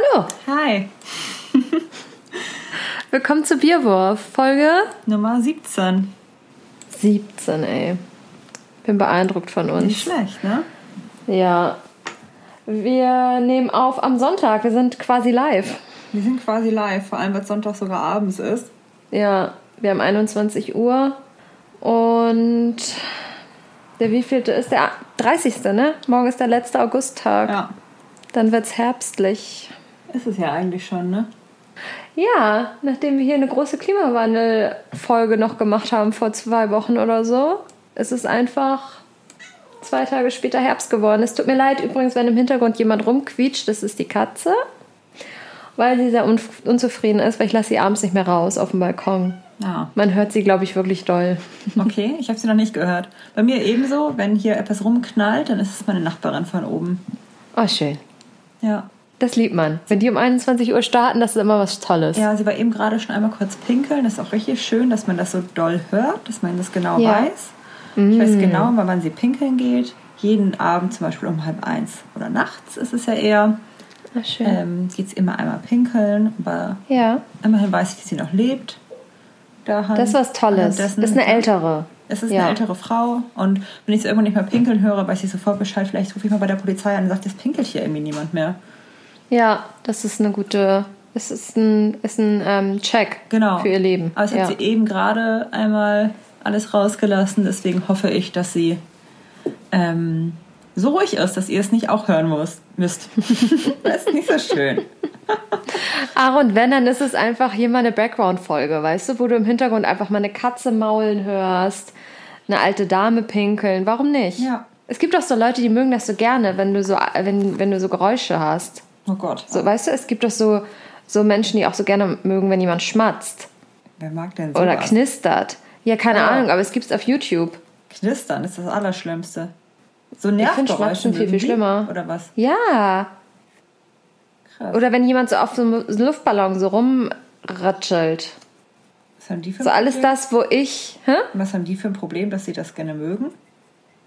Hallo, Hi, willkommen zu Bierwurf, Folge Nummer 17. 17, ey. Bin beeindruckt von uns. Nicht schlecht, ne? Ja. Wir nehmen auf am Sonntag, wir sind quasi live. Wir sind quasi live, vor allem, weil es Sonntag sogar abends ist. Ja, wir haben 21 Uhr und der wievielte ist der 30. ne? Morgen ist der letzte Augusttag. Ja, Dann wird's herbstlich. Ist es ja eigentlich schon, ne? Ja, nachdem wir hier eine große Klimawandel-Folge noch gemacht haben vor zwei Wochen oder so, ist es einfach zwei Tage später Herbst geworden. Es tut mir leid übrigens, wenn im Hintergrund jemand rumquietscht, das ist die Katze, weil sie sehr un unzufrieden ist, weil ich lasse sie abends nicht mehr raus auf dem Balkon. Ja. Man hört sie, glaube ich, wirklich doll. Okay, ich habe sie noch nicht gehört. Bei mir ebenso, wenn hier etwas rumknallt, dann ist es meine Nachbarin von oben. Oh, schön. Ja. Das liebt man. Wenn die um 21 Uhr starten, das ist immer was Tolles. Ja, sie war eben gerade schon einmal kurz pinkeln. Das ist auch richtig schön, dass man das so doll hört, dass man das genau Ja. weiß. Ich weiß genau, wann sie pinkeln geht. Jeden Abend, zum Beispiel um halb eins oder nachts ist es ja eher. Ah, schön. Ähm, geht sie immer einmal pinkeln, aber ja, immerhin weiß ich, dass sie noch lebt. Daran, das ist was Tolles. anhand ist eine ältere. Es ist Ja. eine ältere Frau und wenn ich sie irgendwann nicht mehr pinkeln höre, weiß ich sofort Bescheid. Vielleicht rufe ich mal bei der Polizei an und sage, jetzt pinkelt hier irgendwie niemand mehr. Ja, das ist eine gute. Es ist ein, ist ein ähm, Check Genau. für ihr Leben. Aber es ja. hat sie eben gerade einmal alles rausgelassen, deswegen hoffe ich, dass sie ähm, so ruhig ist, dass ihr es nicht auch hören muss, müsst. das ist nicht so schön. Ach, und wenn, dann ist es einfach hier mal eine Background-Folge, weißt du, wo du im Hintergrund einfach mal eine Katze maulen hörst, eine alte Dame pinkeln. Warum nicht? Ja. Es gibt auch so Leute, die mögen das so gerne, wenn du so, wenn, wenn du so Geräusche hast. Oh Gott. So, weißt du, es gibt doch so, so Menschen, die auch so gerne mögen, wenn jemand schmatzt Wer mag denn sowas? oder knistert. Ja, keine Ja. Ahnung, aber es gibt's auf YouTube. Knistern ist das Allerschlimmste. So Nervgeräusche Schmatzen viel, mögen viel die? schlimmer. Oder was? Ja. Krass. Oder wenn jemand so auf so einem Luftballon so rumratschelt. Was haben die für ein So alles Problem? das, wo ich. Hä? Was haben die für ein Problem, dass sie das gerne mögen?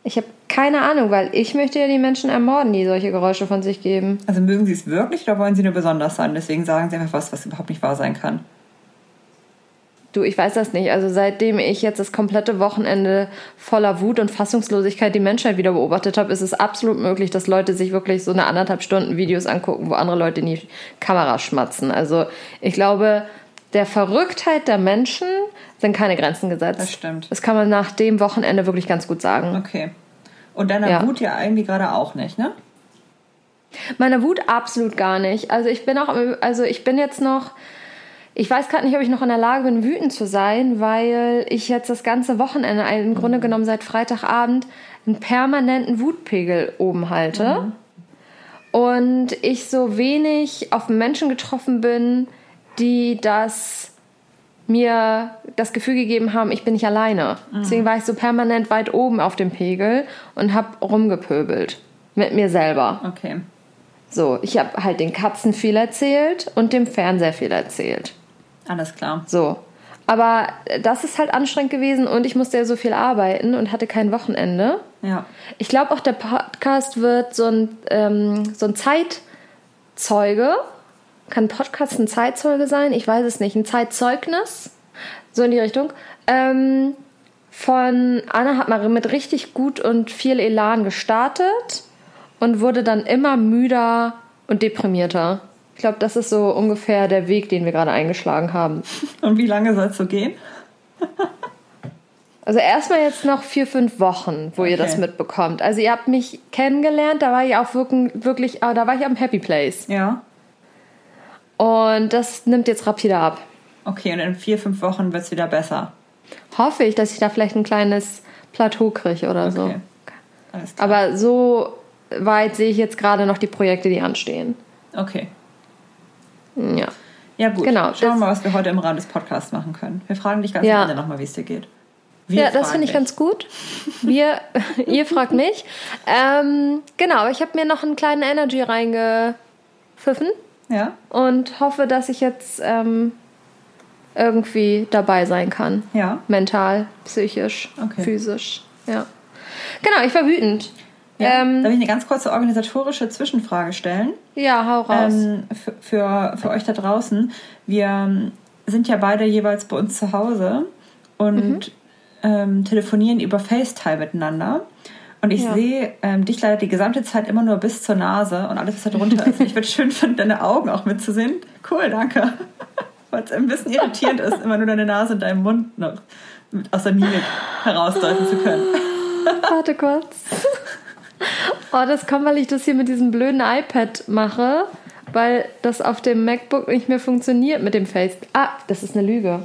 Ich habe keine Ahnung, weil ich möchte ja die Menschen ermorden, die solche Geräusche von sich geben. Also mögen sie es wirklich oder wollen sie nur besonders sein? Deswegen sagen sie einfach was, was überhaupt nicht wahr sein kann. Du, ich weiß das nicht. Also seitdem ich jetzt das komplette Wochenende voller Wut und Fassungslosigkeit die Menschheit wieder beobachtet habe, ist es absolut möglich, dass Leute sich wirklich so eine anderthalb Stunden Videos angucken, wo andere Leute in die Kamera schmatzen. Also ich glaube, der Verrücktheit der Menschen sind keine Grenzen gesetzt. Das stimmt. Das kann man nach dem Wochenende wirklich ganz gut sagen. Okay. Und deiner Ja. Wut ja irgendwie gerade auch nicht, ne? Meine Wut absolut gar nicht. Also ich bin auch, also ich bin jetzt noch, ich weiß gerade nicht, ob ich noch in der Lage bin, wütend zu sein, weil ich jetzt das ganze Wochenende, im Grunde genommen seit Freitagabend, einen permanenten Wutpegel oben halte. Und ich so wenig auf Menschen getroffen bin, die das mir das Gefühl gegeben haben, ich bin nicht alleine. Deswegen war ich so permanent weit oben auf dem Pegel und hab rumgepöbelt. Mit mir selber. Okay. So, ich habe halt den Katzen viel erzählt und dem Fernseher viel erzählt. Alles klar. So. Aber das ist halt anstrengend gewesen und ich musste ja so viel arbeiten und hatte kein Wochenende. Ja. Ich glaube auch, der Podcast wird so ein, ähm, so ein Zeitzeuge. Kann Podcast ein Zeitzeuge sein? Ich weiß es nicht. Ein Zeitzeugnis. So in die Richtung. Ähm, von Anna hat mal mit richtig gut und viel Elan gestartet und wurde dann immer müder und deprimierter. Ich glaube, das ist so ungefähr der Weg, den wir gerade eingeschlagen haben. Und wie lange soll es so gehen? Also erstmal jetzt noch vier, fünf Wochen, wo ihr Okay. das mitbekommt. Also ihr habt mich kennengelernt, da war ich auch wirklich, wirklich ah, da war ich am Happy Place. Ja. Und das nimmt jetzt rapide ab. Okay, und in vier, fünf Wochen wird es wieder besser. Hoffe ich, dass ich da vielleicht ein kleines Plateau kriege oder so. Okay. Alles klar. Aber so weit sehe ich jetzt gerade noch die Projekte, die anstehen. Okay. Ja. Ja, gut. Genau, Schauen wir mal, was wir heute im Rahmen des Podcasts machen können. Wir fragen dich ganz Ja. am Ende nochmal, wie es dir geht. Wir ja, das finde ich ganz gut. Wir, ihr fragt mich. Ähm, genau, aber ich habe mir noch einen kleinen Energy reingepfiffen Ja? und hoffe, dass ich jetzt ähm, irgendwie dabei sein kann. Ja. Mental, psychisch, Okay. physisch. Ja. Genau, ich war wütend. Ja. Ähm, Darf ich eine ganz kurze organisatorische Zwischenfrage stellen? ja, hau raus. Ähm, für, für, für euch da draußen. Wir ähm, sind ja beide jeweils bei uns zu Hause und ähm, telefonieren über FaceTime miteinander. Und ich Ja. sehe ähm, dich leider die gesamte Zeit immer nur bis zur Nase und alles, was da drunter ist. Und ich würde schön finden, deine Augen auch mitzusehen. Cool, danke. Weil es ein bisschen irritierend ist, immer nur deine Nase und deinen Mund noch aus der Mimik herausdeuten zu können. Warte kurz. Oh, das kommt, weil ich das hier mit diesem blöden iPad mache, weil das auf dem MacBook nicht mehr funktioniert mit dem Face. Ah, das ist eine Lüge.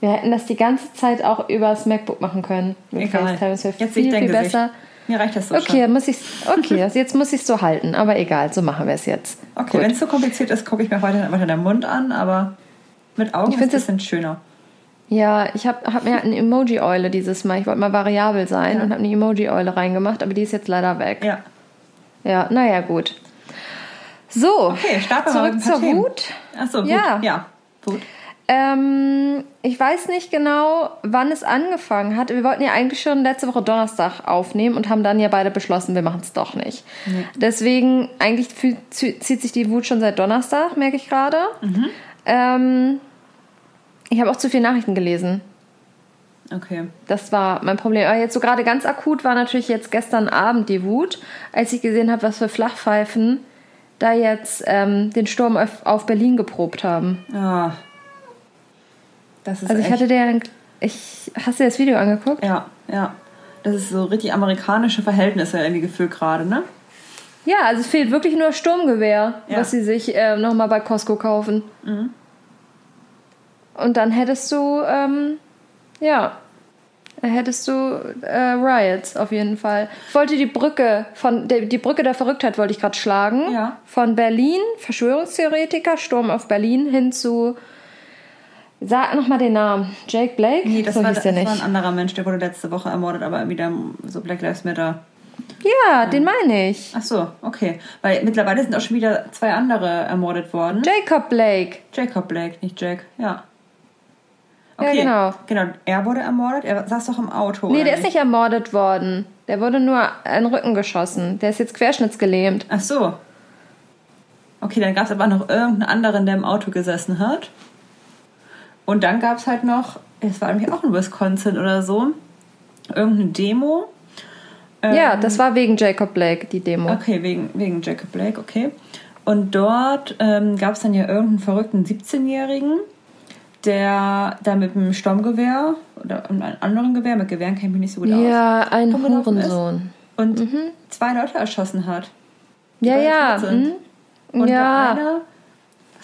Wir hätten das die ganze Zeit auch übers MacBook machen können. Mit Egal. FaceTime. Das wäre Jetzt sehe ich viel, viel Gesicht. besser. Mir reicht das so Okay, dann muss ich okay, also jetzt muss ich es so halten, aber egal, so machen wir es jetzt. Okay, wenn es so kompliziert ist, gucke ich mir heute weiter den Mund an, aber mit Augen Ich ist es ein bisschen schöner. Ja, ich habe hab mir halt eine Emoji-Eule dieses Mal. Ich wollte mal variabel sein Ja. und habe eine Emoji-Eule reingemacht, aber die ist jetzt leider weg. Ja. Ja, naja, gut. So, Okay, starten wir zurück zur Themen. Wut. Achso, Wut. Ja. Ja, Wut. Ähm, ich weiß nicht genau, wann es angefangen hat. Wir wollten ja eigentlich schon letzte Woche Donnerstag aufnehmen und haben dann ja beide beschlossen, wir machen es doch nicht. Nee. Deswegen, eigentlich zieht sich die Wut schon seit Donnerstag, merke ich gerade. Ähm, ich habe auch zu viele Nachrichten gelesen. Okay. Das war mein Problem. Aber jetzt so gerade ganz akut war natürlich jetzt gestern Abend die Wut, als ich gesehen habe, was für Flachpfeifen da jetzt ähm, den Sturm auf, auf Berlin geprobt haben. Ah. Das ist Also ich hatte der, ich hast du dir das Video angeguckt? Ja, ja. Das ist so richtig amerikanische Verhältnisse irgendwie gefühlt gerade, ne? Ja, also es fehlt wirklich nur Sturmgewehr, Ja. was sie sich äh, nochmal bei Costco kaufen. Und dann hättest du, ähm, ja, hättest du äh, Riots auf jeden Fall. Ich wollte die Brücke von die Brücke der Verrücktheit wollte ich gerade schlagen. Ja. Von Berlin, Verschwörungstheoretiker, Sturm auf Berlin hin zu Sag nochmal den Namen. Jake Blake? Nee, das, so war, das war nicht. ein anderer Mensch, der wurde letzte Woche ermordet, aber wieder so Black Lives Matter. Ja, den meine ich. Ach so, okay. Weil mittlerweile sind auch schon wieder zwei andere ermordet worden. Jacob Blake. Jacob Blake, nicht Jack. Ja. Ja, genau. Genau, er wurde ermordet. Er saß doch im Auto. Nee, der ist nicht ermordet worden. Der wurde nur in den Rücken geschossen. Der ist jetzt querschnittsgelähmt. Ach so. Okay, dann gab es aber noch irgendeinen anderen, der im Auto gesessen hat. Und dann gab es halt noch, es war irgendwie auch in Wisconsin oder so, irgendeine Demo. Ähm, Ja, das war wegen Jacob Blake, die Demo. Okay, wegen, wegen Jacob Blake, okay. Und dort ähm, gab es dann ja irgendeinen verrückten 17-Jährigen, der da mit einem Sturmgewehr oder einem anderen Gewehr, mit Gewehren kenne ich mich nicht so gut aus, Ja, ein Hurensohn. und zwei Leute erschossen hat. Ja, ja. tot sind. hm? Und Ja. der eine,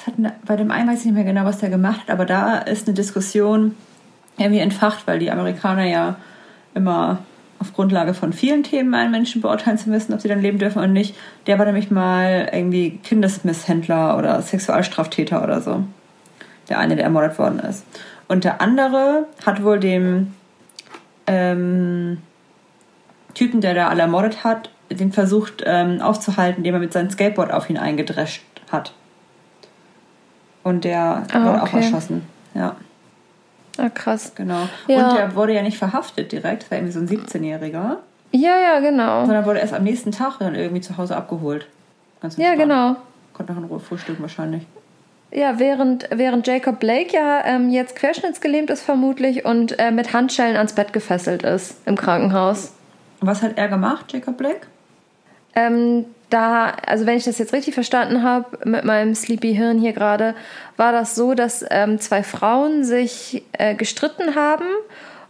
hat bei dem einen weiß ich nicht mehr genau, was der gemacht hat, aber da ist eine Diskussion irgendwie entfacht, weil die Amerikaner ja immer auf Grundlage von vielen Themen einen Menschen beurteilen zu müssen, ob sie dann leben dürfen oder nicht. Der war nämlich mal irgendwie Kindesmisshändler oder Sexualstraftäter oder so. Der eine, der ermordet worden ist. Und der andere hat wohl dem ähm, Typen, der da alle ermordet hat, den versucht ähm, aufzuhalten, indem er mit seinem Skateboard auf ihn eingedrescht hat. Und der Ah, wurde auch okay. erschossen. Ja, Ah, krass. genau. Ja. Und der wurde ja nicht verhaftet direkt, das war irgendwie so ein 17-Jähriger, Ja, ja, genau. sondern wurde erst am nächsten Tag dann irgendwie zu Hause abgeholt. Ganz Ja, genau. Konnte noch in Ruhe frühstücken wahrscheinlich. Ja, während, während Jacob Blake ja ähm, jetzt querschnittsgelähmt ist vermutlich und äh, mit Handschellen ans Bett gefesselt ist im Krankenhaus. Was hat er gemacht, Jacob Blake? Ähm, da, also wenn ich das jetzt richtig verstanden habe, mit meinem Sleepy Hirn hier gerade, war das so, dass ähm, zwei Frauen sich äh, gestritten haben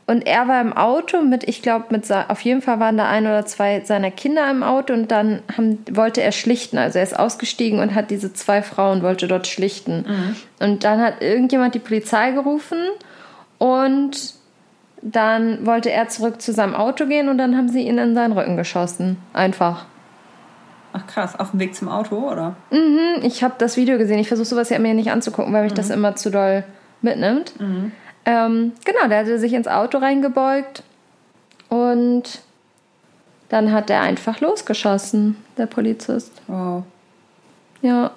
und er war im Auto mit, ich glaube, mit auf jeden Fall waren da ein oder zwei seiner Kinder im Auto und dann haben, wollte er schlichten. Also er ist ausgestiegen und hat diese zwei Frauen wollte dort schlichten. Und dann hat irgendjemand die Polizei gerufen und dann wollte er zurück zu seinem Auto gehen und dann haben sie ihn in seinen Rücken geschossen. Einfach. Ach krass, auf dem Weg zum Auto, oder? Mhm, ich habe das Video gesehen. Ich versuche sowas ja mir nicht anzugucken, weil mich das immer zu doll mitnimmt. Ähm, genau, der hatte sich ins Auto reingebeugt und dann hat er einfach losgeschossen, der Polizist. Wow. Ja.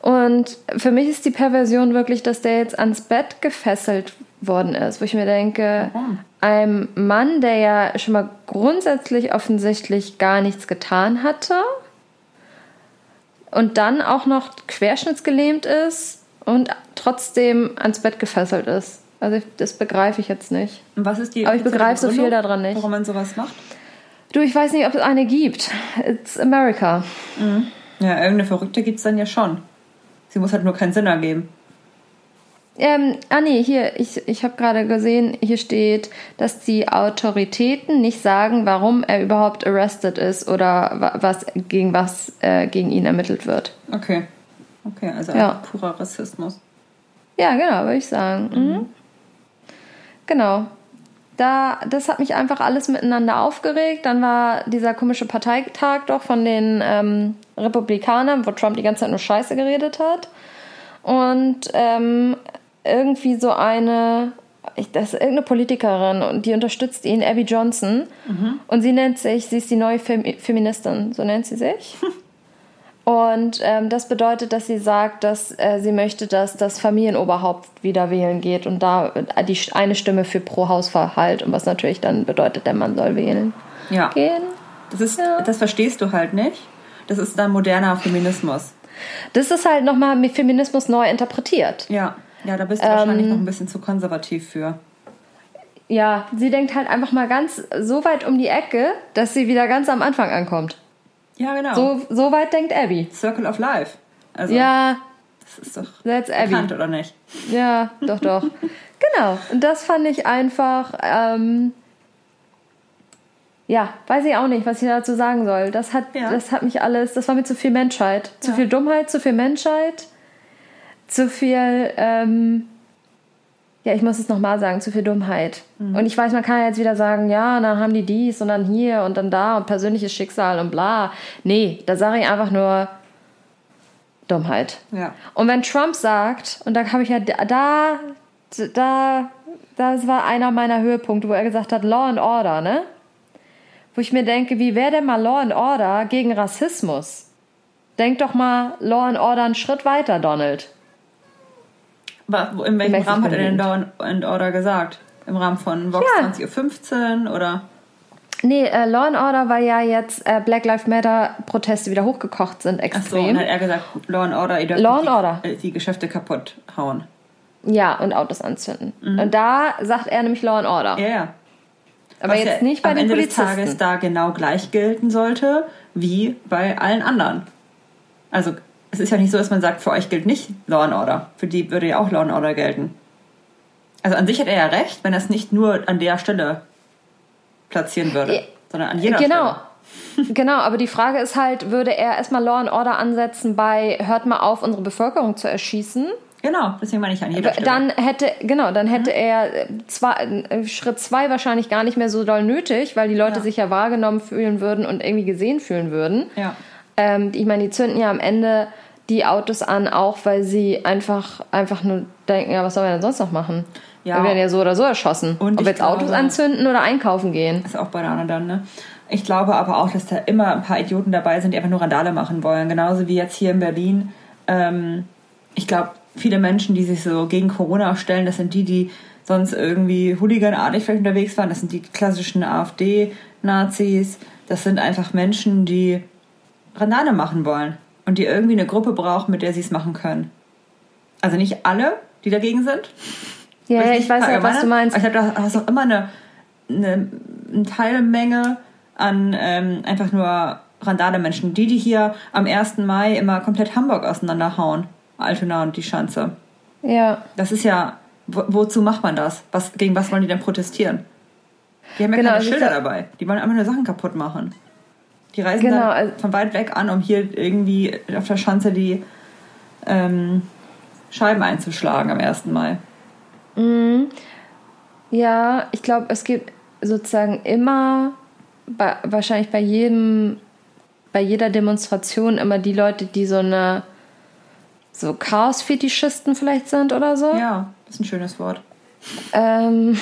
Und für mich ist die Perversion wirklich, dass der jetzt ans Bett gefesselt worden ist, wo ich mir denke, Warum? einem Mann, der ja schon mal grundsätzlich offensichtlich gar nichts getan hatte und dann auch noch querschnittsgelähmt ist und trotzdem ans Bett gefesselt ist. Also das begreife ich jetzt nicht. Und was ist die Aber ich begreife so viel daran nicht. Warum man sowas macht? Du, ich weiß nicht, ob es eine gibt. It's America. Ja, irgendeine Verrückte gibt es dann ja schon. Sie muss halt nur keinen Sinn ergeben. Ähm, ah nee, hier, ich, ich habe gerade gesehen, hier steht, dass die Autoritäten nicht sagen, warum er überhaupt arrested ist oder wa- was gegen was äh, gegen ihn ermittelt wird. Okay. Okay, also Ja. purer Rassismus. Ja, genau, würde ich sagen. Mhm. Genau. Da, das hat mich einfach alles miteinander aufgeregt. Dann war dieser komische Parteitag doch von den ähm, Republikanern, wo Trump die ganze Zeit nur Scheiße geredet hat. Und ähm, irgendwie so eine, ich, das ist irgendeine Politikerin und die unterstützt ihn, Abby Johnson. Und sie nennt sich, sie ist die neue Fem Feministin, so nennt sie sich. Und ähm, das bedeutet, dass sie sagt, dass äh, sie möchte, dass das Familienoberhaupt wieder wählen geht und da äh, die eine Stimme für pro Hausverhalt und was natürlich dann bedeutet, der Mann soll wählen Ja. gehen. Das, ist, Ja. das verstehst du halt nicht. Das ist dann moderner Feminismus. Das ist halt nochmal mit Feminismus neu interpretiert. Ja. Ja, da bist du Ähm, wahrscheinlich noch ein bisschen zu konservativ für. Ja, sie denkt halt einfach mal ganz so weit um die Ecke, dass sie wieder ganz am Anfang ankommt. Ja, genau. So, so weit denkt Abby. Circle of Life. Also, Ja, das ist doch that's Abby. bekannt, oder nicht? Ja, doch, doch. genau. Und das fand ich einfach, ähm, ja, weiß ich auch nicht, was ich dazu sagen soll. Das hat, Ja. das hat mich alles, das war mir zu viel Menschheit. Zu Ja. viel Dummheit, zu viel Menschheit, zu viel, ähm, ja, ich muss es nochmal sagen, zu viel Dummheit. Mhm. Und ich weiß, man kann ja jetzt wieder sagen, ja, dann haben die dies und dann hier und dann da und persönliches Schicksal und bla. Nee, da sage ich einfach nur Dummheit. Ja. Und wenn Trump sagt, und da habe ich ja da, da, das war einer meiner Höhepunkte, wo er gesagt hat, Law and Order, ne? Wo ich mir denke, wie wäre denn mal Law and Order gegen Rassismus? Denk doch mal Law and Order einen Schritt weiter, Donald. In welchem Rahmen hat er denn. Law and Order gesagt? Im Rahmen von Vox Ja. 20.15 Uhr oder? Nee, äh, Law and Order, weil ja jetzt äh, Black Lives Matter Proteste wieder hochgekocht sind, Ach so, extrem. und hat er gesagt, Law and Order, ihr dürft Law and Order. Die, äh, die Geschäfte kaputt hauen. ja, und Autos anzünden. Und da sagt er nämlich Law and Order. Mhm. Ja, ja. Aber Was jetzt ja nicht bei am den Ende Polizisten. des Tages da genau gleich gelten sollte wie bei allen anderen. Also es ist ja nicht so, dass man sagt, für euch gilt nicht Law and Order. Für die würde ja auch Law and Order gelten. Also an sich hat er ja recht, wenn er es nicht nur an der Stelle platzieren würde, Ja. sondern an jeder genau. Stelle. Genau, aber die Frage ist halt, würde er erstmal Law and Order ansetzen bei hört mal auf, unsere Bevölkerung zu erschießen? Genau, deswegen meine ich an jeder Stelle. Dann hätte, genau, dann hätte er äh, zwei, äh, Schritt zwei wahrscheinlich gar nicht mehr so doll nötig, weil die Leute Ja. sich ja wahrgenommen fühlen würden und irgendwie gesehen fühlen würden. ja. Ähm, ich meine, die zünden ja am Ende die Autos an, auch weil sie einfach, einfach nur denken, ja, was sollen wir denn sonst noch machen? Ja. Wir werden ja so oder so erschossen. Und Ob jetzt Autos glaube- anzünden oder einkaufen gehen. Ist auch bei der anderen dann, ne? Ich glaube aber auch, dass da immer ein paar Idioten dabei sind, die einfach nur Randale machen wollen. Genauso wie jetzt hier in Berlin. Ähm, ich glaube, viele Menschen, die sich so gegen Corona stellen, das sind die, die sonst irgendwie hooliganartig vielleicht unterwegs waren. Das sind die klassischen AfD-Nazis. Das sind einfach Menschen, die Randale machen wollen. Und die irgendwie eine Gruppe brauchen, mit der sie es machen können. Also nicht alle, die dagegen sind, Ja, ja, nicht ich weiß ja, was du meinst. aber Ich glaube, da hast du auch immer eine, eine, eine Teilmenge an ähm, einfach nur Randale-Menschen. Die, die hier am 1. Mai immer komplett Hamburg auseinanderhauen. Altona und die Schanze. Ja. Das ist ja, wo, wozu macht man das? Was, gegen was wollen die denn protestieren? Die haben ja Genau, keine also ich Schilder glaub- dabei. Die wollen einfach nur Sachen kaputt machen. Die reisen Genau, dann also- von weit weg an, um hier irgendwie auf der Schanze die ähm, Scheiben einzuschlagen am 1. Mai. Ja, ich glaube, es gibt sozusagen immer, bei, wahrscheinlich bei jedem, bei jeder Demonstration immer die Leute, die so eine so Chaos-Fetischisten vielleicht sind oder so. Ja, ist ein schönes Wort. Ähm,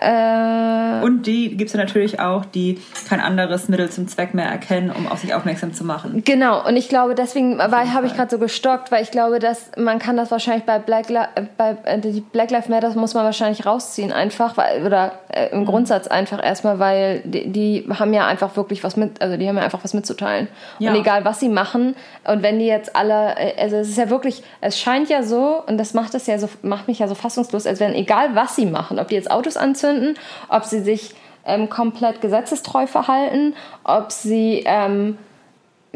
Äh, Und die gibt es ja natürlich auch, die kein anderes Mittel zum Zweck mehr erkennen, um auf sich aufmerksam zu machen. Genau, und ich glaube, deswegen habe ich gerade so gestockt, weil ich glaube, dass man kann das wahrscheinlich bei Black, Li äh, bei äh, die Black Lives Matter muss man wahrscheinlich rausziehen einfach, weil, oder äh, im Grundsatz einfach erstmal, weil die, die haben ja einfach wirklich was mit, also die haben ja einfach was mitzuteilen. Ja. Und egal was sie machen, und wenn die jetzt alle, äh, also es ist ja wirklich, es scheint ja so, und das macht das ja so, macht mich ja so fassungslos, als wenn egal was sie machen, ob die jetzt Autos anzünden, ob sie sich ähm, komplett gesetzestreu verhalten, ob sie, ähm,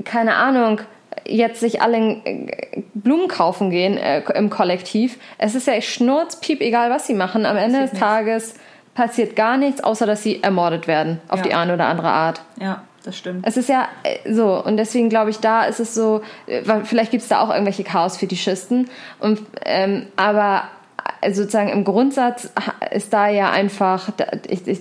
keine Ahnung, jetzt sich alle äh, Blumen kaufen gehen äh, im Kollektiv. Es ist ja schnurzpiep, egal was sie machen. Am Ende des nichts. Tages passiert gar nichts, außer dass sie ermordet werden, auf Ja. die eine oder andere Art. Ja, das stimmt. Es ist ja äh, so, und deswegen glaube ich, da ist es so, äh, vielleicht gibt es da auch irgendwelche Chaos-Fetischisten, ähm, aber sozusagen im Grundsatz ist da ja einfach,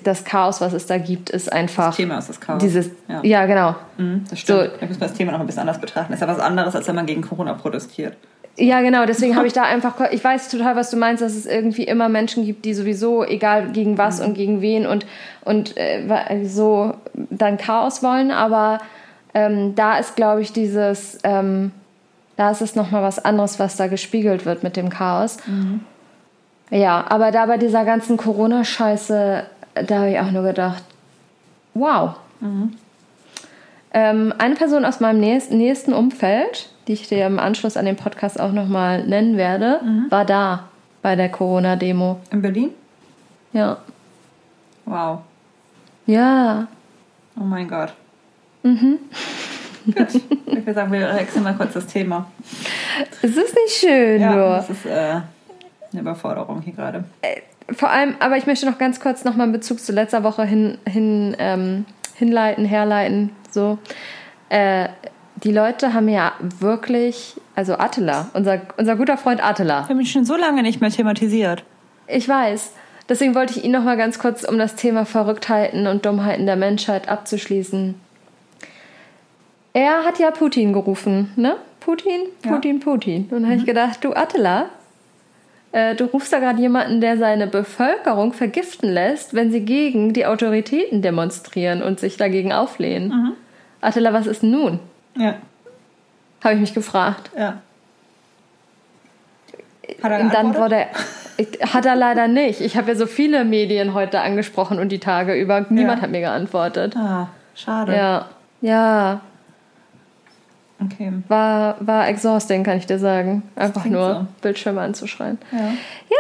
das Chaos, was es da gibt, ist einfach Das Thema ist das Chaos. dieses, Ja. ja, genau. Mhm, das stimmt. So. Da muss man das Thema noch ein bisschen anders betrachten. Das ist ja was anderes, als wenn man gegen Corona protestiert. Ja, genau, deswegen habe ich da einfach, ich weiß total, was du meinst, dass es irgendwie immer Menschen gibt, die sowieso, egal gegen was und gegen wen und, und äh, so dann Chaos wollen, aber ähm, da ist, glaube ich, dieses, ähm, da ist es nochmal was anderes, was da gespiegelt wird mit dem Chaos. Ja, aber da bei dieser ganzen Corona-Scheiße, da habe ich auch nur gedacht, wow. Ähm, eine Person aus meinem nächsten, nächsten Umfeld, die ich dir im Anschluss an den Podcast auch nochmal nennen werde, war da bei der Corona-Demo. In Berlin? Ja. Wow. Ja. Oh mein Gott. Mhm. Gut. Ich würde sagen, wir wechseln mal kurz das Thema. Es ist nicht schön, Ja, nur. das ist äh, eine Überforderung hier gerade. Vor allem, aber ich möchte noch ganz kurz nochmal in Bezug zu letzter Woche hin, hin, ähm, hinleiten, herleiten, so. Äh, die Leute haben ja wirklich, also Attila, unser, unser guter Freund Attila, Wir haben ihn schon so lange nicht mehr thematisiert. Ich weiß. Deswegen wollte ich ihn noch mal ganz kurz, um das Thema Verrücktheiten und Dummheiten der Menschheit abzuschließen. Er hat ja Putin gerufen, ne? Putin, Ja. Putin, Putin. Und dann habe ich gedacht, du Attila, äh, du rufst da gerade jemanden, der seine Bevölkerung vergiften lässt, wenn sie gegen die Autoritäten demonstrieren und sich dagegen auflehnen. Attila, was ist nun? Ja, Habe ich mich gefragt. ja. Hat er Und dann wurde er, hat er leider nicht. Ich habe ja so viele Medien heute angesprochen und die Tage über. Niemand Ja. hat mir geantwortet. Ah, schade. Ja, ja, Okay. war, war exhausting, kann ich dir sagen. Einfach nur so. Bildschirme anzuschreien. Ja.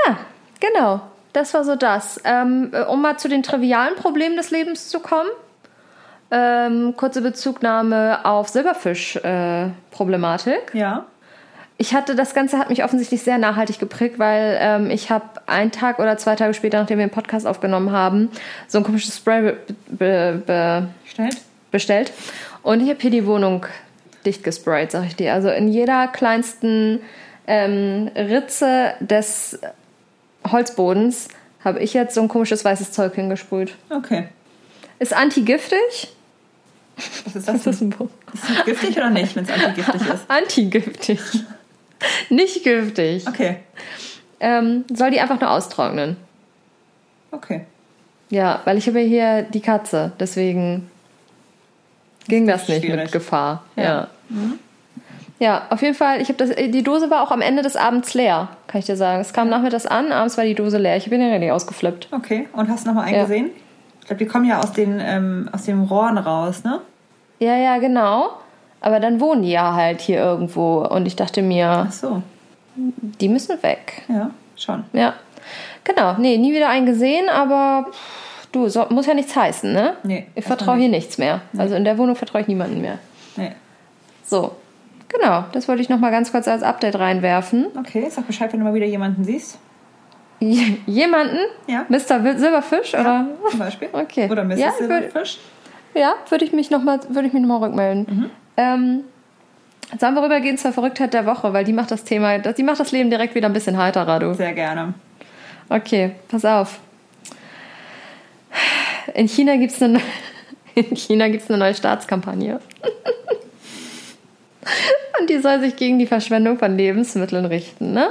Ja, genau. Das war so das. Ähm, äh, um mal zu den trivialen Problemen des Lebens zu kommen. Ähm, kurze Bezugnahme auf Silberfisch-Problematik. Ja. Ich hatte, das Ganze hat mich offensichtlich sehr nachhaltig geprägt, weil ähm, ich habe einen Tag oder zwei Tage später, nachdem wir den Podcast aufgenommen haben, so ein komisches Spray be be be Stellt? bestellt. Und ich habe hier die Wohnung dicht gesprayt, sag ich dir. Also in jeder kleinsten ähm, Ritze des Holzbodens habe ich jetzt so ein komisches weißes Zeug hingesprüht. Okay. Ist antigiftig? Was ist das? Das ist ein Buch. Ist das giftig oder nicht, wenn es antigiftig ist? Antigiftig. Nicht giftig. Okay. Ähm, soll die einfach nur austrocknen. Okay. Ja, weil ich habe ja hier die Katze, deswegen ging das nicht schwierig. mit Gefahr. Ja. Ja. Ja, auf jeden Fall, ich habe das die Dose war auch am Ende des Abends leer, kann ich dir sagen. Es kam nachmittags an, abends war die Dose leer. Ich bin ja richtig ausgeflippt. Okay. Und hast du nochmal eingesehen? Ich glaube, die kommen ja aus den, ähm, aus den Rohren raus, ne? Ja, ja, genau. Aber dann wohnen die ja halt hier irgendwo und ich dachte mir, Ach so. die müssen weg. Ja, schon. Ja. Genau, nee, nie wieder einen gesehen, aber du, so, muss ja nichts heißen, ne? Nee, Ich vertraue hier nichts mehr. Also in der Wohnung vertraue ich niemanden mehr. Nee. So, genau, das wollte ich noch mal ganz kurz als Update reinwerfen. Okay, sag Bescheid, wenn du mal wieder jemanden siehst. J- Jemanden? Ja. Mr. Silberfisch oder? Zum Beispiel. Okay. Oder Mrs. Ja, ich würd- Silberfisch. Ja, würde ich mich noch mal, würde ich mich noch mal rückmelden. Ähm, sollen wir rübergehen zur Verrücktheit der Woche, weil die macht das Thema, die macht das Leben direkt wieder ein bisschen heiterer, du. Sehr gerne. Okay, pass auf. In China eine, in China gibt's eine neue Staatskampagne. Und die soll sich gegen die Verschwendung von Lebensmitteln richten, ne?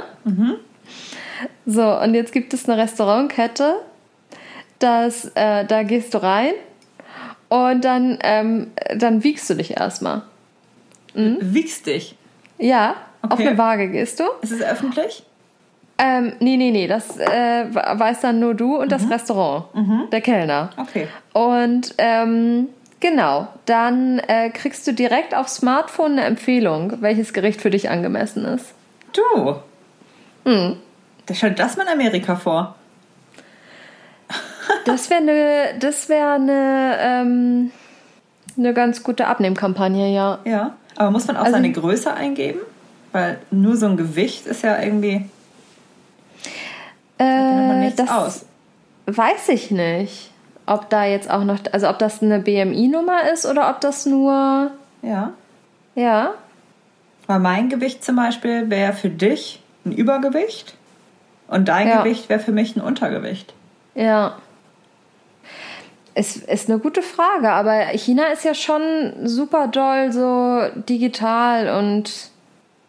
So, und jetzt gibt es eine Restaurantkette, dass äh, da gehst du rein und dann, ähm, dann wiegst du dich erstmal. Mhm. Wiegst dich? Ja, okay. auf eine Waage gehst du. Ist es öffentlich? Ähm, nee, nee, nee, das äh, weiß dann nur du und mhm. das Restaurant, mhm. der Kellner. Okay. Und ähm, genau, dann äh, kriegst du direkt aufs Smartphone eine Empfehlung, welches Gericht für dich angemessen ist. Du? Mhm. Da stellt das mal in Amerika vor. das wäre eine, das wäre eine, ähm, eine ganz gute Abnehmkampagne, ja. Ja, aber muss man auch also, seine Größe eingeben? Weil nur so ein Gewicht ist ja irgendwie äh, das aus. Weiß ich nicht, ob da jetzt auch noch, also ob das eine BMI-Nummer ist oder ob das nur. Ja. Ja. Weil mein Gewicht zum Beispiel wäre für dich ein Übergewicht und dein ja. Gewicht wäre für mich ein Untergewicht. Ja. Es ist eine gute Frage, aber China ist ja schon super doll so digital und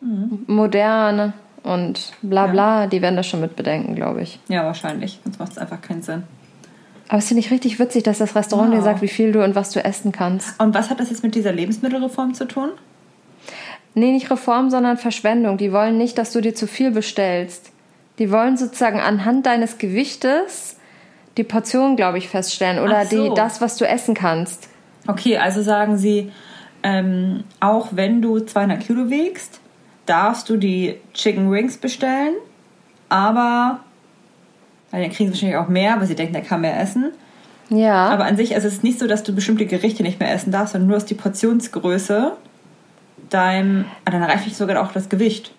mhm. modern und bla bla, ja. die werden das schon mit bedenken, glaube ich. Ja, wahrscheinlich. Sonst macht es einfach keinen Sinn. Aber es finde ich richtig witzig, dass das Restaurant wow. dir sagt, wie viel du und was du essen kannst. Und was hat das jetzt mit dieser Lebensmittelreform zu tun? Nee, nicht Reform, sondern Verschwendung. Die wollen nicht, dass du dir zu viel bestellst. Die wollen sozusagen anhand deines Gewichtes die Portion, glaube ich, feststellen oder so. die, das, was du essen kannst. Okay, also sagen sie, ähm, auch wenn du 200 Kilo wiegst, darfst du die Chicken Wings bestellen, aber weil dann kriegen sie wahrscheinlich auch mehr, weil sie denken, der kann mehr essen. Ja. Aber an sich es ist es nicht so, dass du bestimmte Gerichte nicht mehr essen darfst, sondern nur ist die Portionsgröße deinem, ah, dann reicht nicht sogar auch das Gewicht.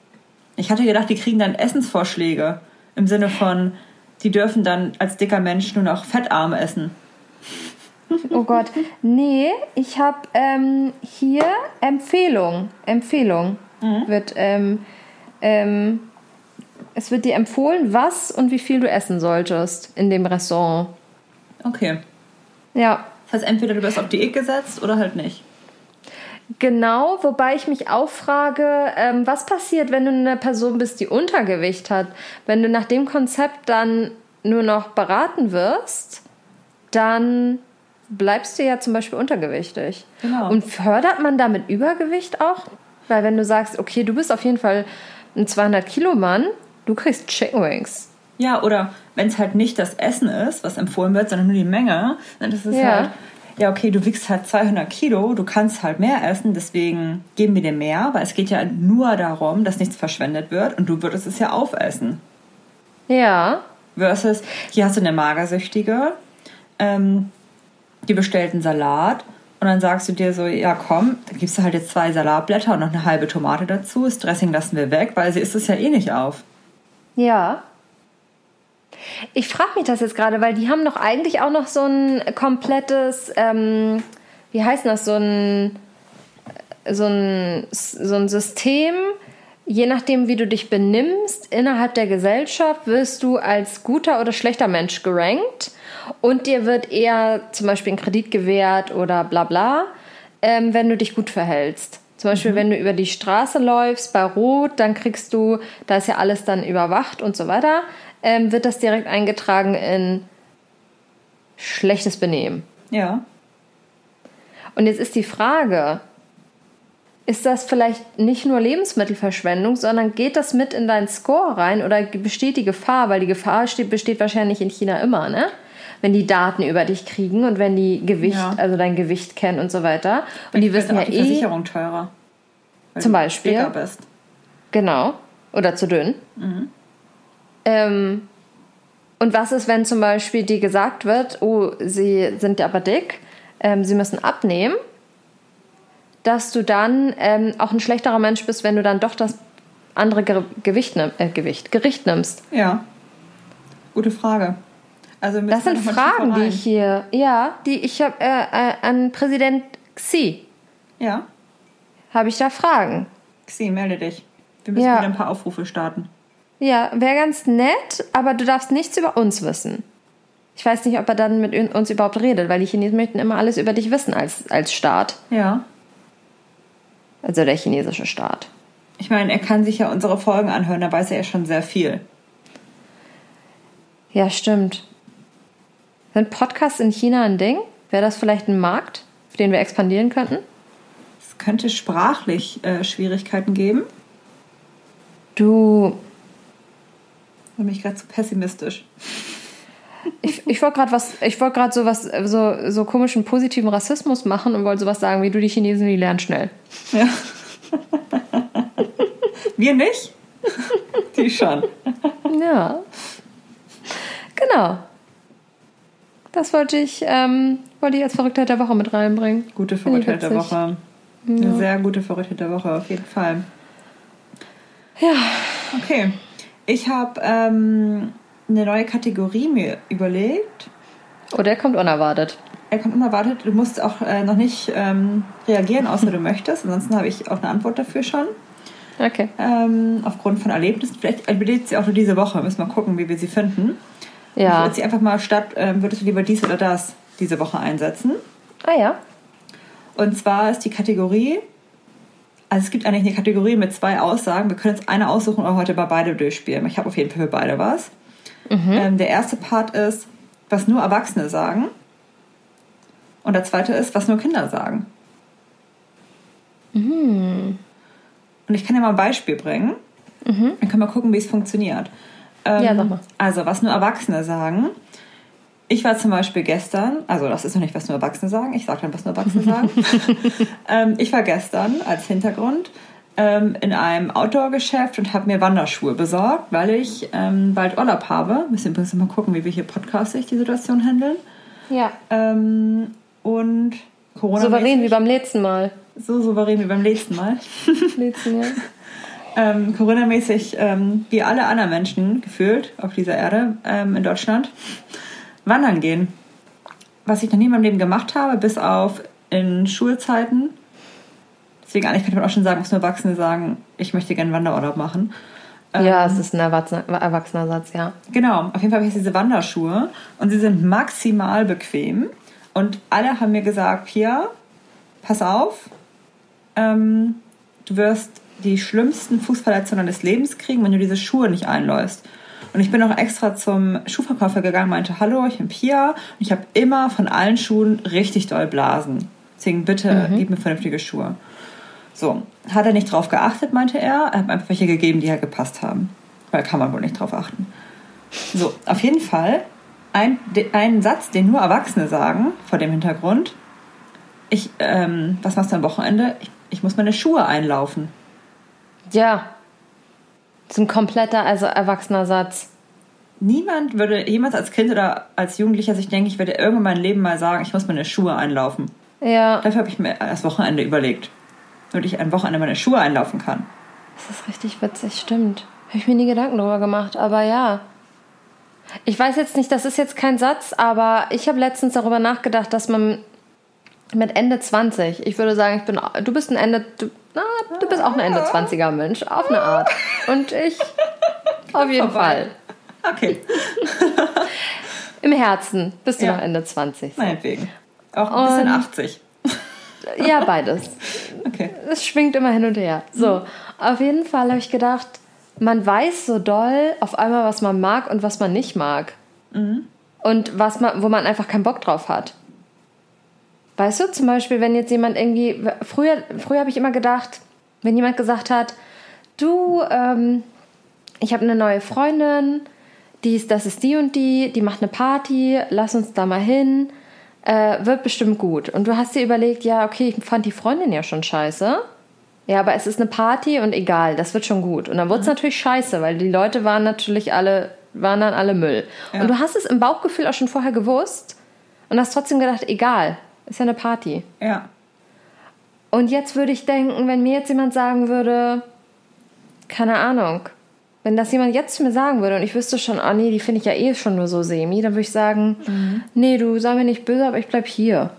Ich hatte gedacht, die kriegen dann Essensvorschläge im Sinne von, die dürfen dann als dicker Mensch nur noch fettarm essen. Oh Gott, nee, ich habe ähm, hier Empfehlung, Empfehlung mhm. wird ähm, ähm, es wird dir empfohlen, was und wie viel du essen solltest in dem Restaurant. Okay. Ja. Das heißt, entweder du wirst auf Diät gesetzt oder halt nicht. Genau, wobei ich mich auch frage, ähm, was passiert, wenn du eine Person bist, die Untergewicht hat? Wenn du nach dem Konzept dann nur noch beraten wirst, dann bleibst du ja zum Beispiel untergewichtig. Genau. Und fördert man damit Übergewicht auch? Weil wenn du sagst, okay, du bist auf jeden Fall ein 200-Kilo-Mann, du kriegst Chicken Wings. Ja, oder wenn es halt nicht das Essen ist, was empfohlen wird, sondern nur die Menge, dann ist es ja. halt, ja, okay, du wiegst halt 200 Kilo, du kannst halt mehr essen, deswegen geben wir dir mehr, weil es geht ja nur darum, dass nichts verschwendet wird und du würdest es ja aufessen. Ja. Versus, hier hast du eine Magersüchtige, ähm, die bestellt einen Salat und dann sagst du dir so, ja komm, dann gibst du halt jetzt zwei Salatblätter und noch eine halbe Tomate dazu. Das Dressing lassen wir weg, weil sie isst es ja eh nicht auf. Ja. Ich frage mich das jetzt gerade, weil die haben doch eigentlich auch noch so ein komplettes, ähm, wie heißt das, so ein, so ein, so ein System, je nachdem, wie du dich benimmst innerhalb der Gesellschaft, wirst du als guter oder schlechter Mensch gerankt und dir wird eher zum Beispiel ein Kredit gewährt oder bla bla, ähm, wenn du dich gut verhältst. Zum Beispiel, mhm. wenn du über die Straße läufst bei Rot, dann kriegst du, da ist ja alles dann überwacht und so weiter, ähm, wird das direkt eingetragen in schlechtes Benehmen. Ja. Und jetzt ist die Frage, ist das vielleicht nicht nur Lebensmittelverschwendung, sondern geht das mit in deinen Score rein oder besteht die Gefahr? Weil die Gefahr steht, besteht wahrscheinlich in China immer, ne? Wenn die Daten über dich kriegen und wenn die Gewicht, ja. also dein Gewicht kennen und so weiter. Und die wissen ja die eh. Versicherung teurer. Zum Beispiel. bist. Genau. Oder zu dünn. Mhm. Ähm, und was ist, wenn zum Beispiel dir gesagt wird, oh, sie sind aber dick, ähm, sie müssen abnehmen, dass du dann ähm, auch ein schlechterer Mensch bist, wenn du dann doch das andere Gewicht, äh, Gewicht, Gericht nimmst? Ja. Gute Frage. Also das sind Fragen, die ich hier, ja, die ich habe äh, äh, an Präsident Xi. Ja. Habe ich da Fragen? Xi, melde dich. Wir müssen ja. wieder ein paar Aufrufe starten. Ja, wäre ganz nett, aber du darfst nichts über uns wissen. Ich weiß nicht, ob er dann mit uns überhaupt redet, weil die Chinesen möchten immer alles über dich wissen als, als Staat. Ja. Also der chinesische Staat. Ich meine, er kann sich ja unsere Folgen anhören, da weiß er ja schon sehr viel. Ja, stimmt. Sind Podcasts in China ein Ding? Wäre das vielleicht ein Markt, für den wir expandieren könnten? Es könnte sprachlich äh, Schwierigkeiten geben. Du. Da bin ich gerade zu pessimistisch. Ich, ich wollte gerade was, ich wollte gerade so was, so, so komischen positiven Rassismus machen und wollte sowas sagen wie du die Chinesen, die lernen schnell. Ja. Wir nicht? Die schon. Ja. Genau. Das wollte ich, ähm, wollte ich als Verrücktheit der Woche mit reinbringen. Gute Verrücktheit der. Woche. Eine sehr gute Verrücktheit der Woche, auf jeden Fall. Ja. Okay. Ich habe ähm, eine neue Kategorie mir überlegt. Oh, der kommt unerwartet. Er kommt unerwartet. Du musst auch äh, noch nicht ähm, reagieren, außer du möchtest. Ansonsten habe ich auch eine Antwort dafür schon. Okay. Ähm, aufgrund von Erlebnissen. Vielleicht überlegt sie auch nur diese Woche. Müssen wir mal gucken, wie wir sie finden. Ich Ja. würde sie einfach mal statt, ähm, würdest du lieber dies oder das diese Woche einsetzen. Ah ja. Und zwar ist die Kategorie, also es gibt eigentlich eine Kategorie mit zwei Aussagen. Wir können jetzt eine aussuchen oder heute bei beide durchspielen. Ich habe auf jeden Fall für beide was. Ähm, der erste Part ist, was nur Erwachsene sagen. Und der zweite ist, was nur Kinder sagen. Und ich kann dir mal ein Beispiel bringen. Dann können wir gucken, wie es funktioniert. Ähm, Ja, sag mal. Also, was nur Erwachsene sagen. Ich war zum Beispiel gestern, also das ist noch nicht, was nur Erwachsene sagen, ich sage dann, was nur Erwachsene sagen. ähm, ich war gestern als Hintergrund ähm, in einem Outdoor-Geschäft und habe mir Wanderschuhe besorgt, weil ich ähm, bald Urlaub habe. Müssen übrigens mal gucken, wie wir hier podcastig die Situation handeln. Ja. Ähm, und Corona. Souverän wie beim letzten Mal. So souverän wie beim letzten Mal. Letzten Jahr. ähm, Corona-mäßig, ähm, wie alle anderen Menschen gefühlt auf dieser Erde ähm, in Deutschland, wandern gehen. Was ich noch nie in meinem Leben gemacht habe, bis auf in Schulzeiten. Deswegen eigentlich könnte man auch schon sagen, muss nur Erwachsene sagen, ich möchte gerne Wanderurlaub machen. Ähm, Ja, es ist ein erwachsener, Satz, ja. Genau, auf jeden Fall habe ich diese Wanderschuhe und sie sind maximal bequem. Und alle haben mir gesagt, Pia, pass auf, ähm, du wirst die schlimmsten Fußverletzungen deines Lebens kriegen, wenn du diese Schuhe nicht einläufst. Und ich bin auch extra zum Schuhverkäufer gegangen, meinte, hallo, ich bin Pia und ich habe immer von allen Schuhen richtig doll Blasen. Deswegen bitte gib mir vernünftige Schuhe. So, hat er nicht drauf geachtet, meinte er. Er hat mir einfach welche gegeben, die halt gepasst haben. Weil kann man wohl nicht drauf achten. So, auf jeden Fall ein, ein Satz, den nur Erwachsene sagen, vor dem Hintergrund. Ich, ähm, was machst du am Wochenende? Ich, ich muss meine Schuhe einlaufen. Ja. Das ist ein kompletter, also erwachsener Satz. Niemand würde jemals als Kind oder als Jugendlicher sich denken, ich werde irgendwann mein Leben mal sagen, ich muss meine Schuhe einlaufen. Ja. Dafür habe ich mir das Wochenende überlegt. Damit ich ein Wochenende meine Schuhe einlaufen kann. Das ist richtig witzig, stimmt. Habe ich mir nie Gedanken drüber gemacht, aber ja. Ich weiß jetzt nicht, das ist jetzt kein Satz, aber ich habe letztens darüber nachgedacht, dass man mit Ende 20, ich würde sagen, ich bin, du bist ein Ende, du, na, du bist auch ein Ende 20er Mensch, auf eine Art. Und ich auf jeden vorbei. Fall. Okay, Im Herzen bist du Ja. noch Ende 20. meinetwegen. Auch ein bisschen Und- 80. Ja, beides. Okay. Es schwingt immer hin und her. So, auf jeden Fall habe ich gedacht, man weiß so doll auf einmal, was man mag und was man nicht mag. Und was man, wo man einfach keinen Bock drauf hat. Weißt du, zum Beispiel, wenn jetzt jemand irgendwie. Früher, früher habe ich immer gedacht, wenn jemand gesagt hat, du, ähm, ich habe eine neue Freundin, die ist, das ist die und die, die macht eine Party, lass uns da mal hin, äh, wird bestimmt gut. Und du hast dir überlegt, ja, okay, ich fand die Freundin ja schon scheiße. Ja, aber es ist eine Party und egal, das wird schon gut. Und dann wurde es natürlich scheiße, weil die Leute waren natürlich alle, waren dann alle Müll. Ja. Und du hast es im Bauchgefühl auch schon vorher gewusst und hast trotzdem gedacht, egal, ist ja eine Party. Ja. Und jetzt würde ich denken, wenn mir jetzt jemand sagen würde, keine Ahnung, wenn das jemand jetzt zu mir sagen würde und ich wüsste schon, ah nee, die finde ich ja eh schon nur so semi, dann würde ich sagen, nee, du sei mir nicht böse, aber ich bleib hier.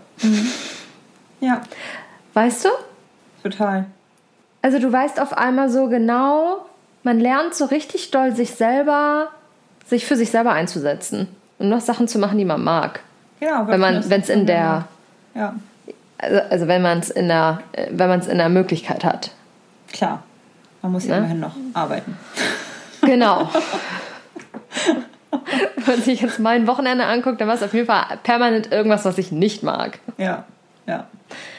Ja, Weißt du? total. Also du weißt auf einmal so genau, man lernt so richtig doll sich selber, sich für sich selber einzusetzen und noch Sachen zu machen, die man mag. Genau, Wenn man, wenn es in der, Ja, also, also wenn man es in der, wenn man es in der Möglichkeit hat. klar. Man muss ja Ne? immerhin noch arbeiten. Genau. Wenn man sich jetzt mein Wochenende anguckt, dann war es auf jeden Fall permanent irgendwas, was ich nicht mag. Ja, ja.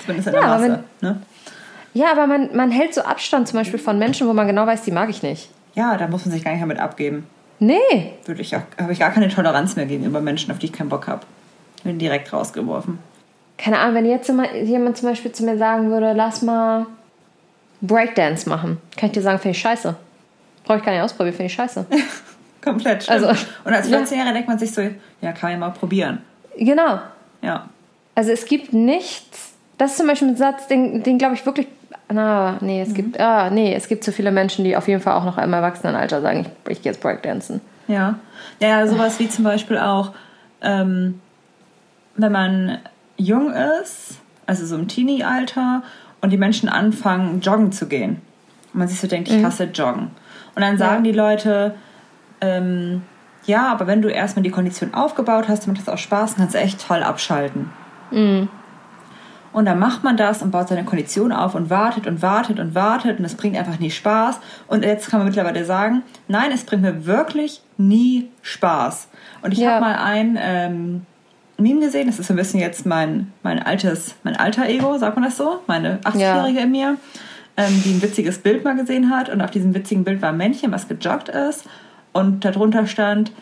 Zumindest in der ja, Masse. Man, ne? Ja, aber man, man hält so Abstand zum Beispiel von Menschen, wo man genau weiß, die mag ich nicht. Ja, da muss man sich gar nicht damit abgeben. Nee. Würde ich habe ich gar keine Toleranz mehr gegenüber Menschen, auf die ich keinen Bock habe. Bin direkt rausgeworfen. Keine Ahnung, wenn jetzt jemand zum Beispiel zu mir sagen würde, lass mal Breakdance machen, kann ich dir sagen, finde ich scheiße. Brauche ich gar nicht ausprobieren, finde ich scheiße. Komplett. Stimmt. Also, und als 14-Jähriger ja. denkt man sich so, ja, kann man ja mal probieren. Genau. Ja. Also es gibt nichts, das ist zum Beispiel ein Satz, den, den glaube ich wirklich, na, nee, es mhm. gibt, ah, nee, es gibt so viele Menschen, die auf jeden Fall auch noch im Erwachsenenalter sagen, ich, ich gehe jetzt Breakdancen. Ja. Ja, sowas wie zum Beispiel auch, ähm, wenn man jung ist, also so im Teenie-Alter, und die Menschen anfangen, joggen zu gehen. Und man sich so denkt, ich mhm. hasse Joggen. Und dann sagen ja. die Leute, ähm, ja, aber wenn du erstmal die Kondition aufgebaut hast, dann macht das auch Spaß, dann kannst echt toll abschalten. Mhm. Und dann macht man das und baut seine Kondition auf und wartet und wartet und wartet und es bringt einfach nie Spaß. Und jetzt kann man mittlerweile sagen, nein, es bringt mir wirklich nie Spaß. Und ich ja. habe mal ein ähm, Meme gesehen, das ist so ein bisschen jetzt mein, mein altes, mein alter Ego, sagt man das so? Meine 80-Jährige ja. in mir, ähm, die ein witziges Bild mal gesehen hat und auf diesem witzigen Bild war ein Männchen, was gejoggt ist und darunter stand,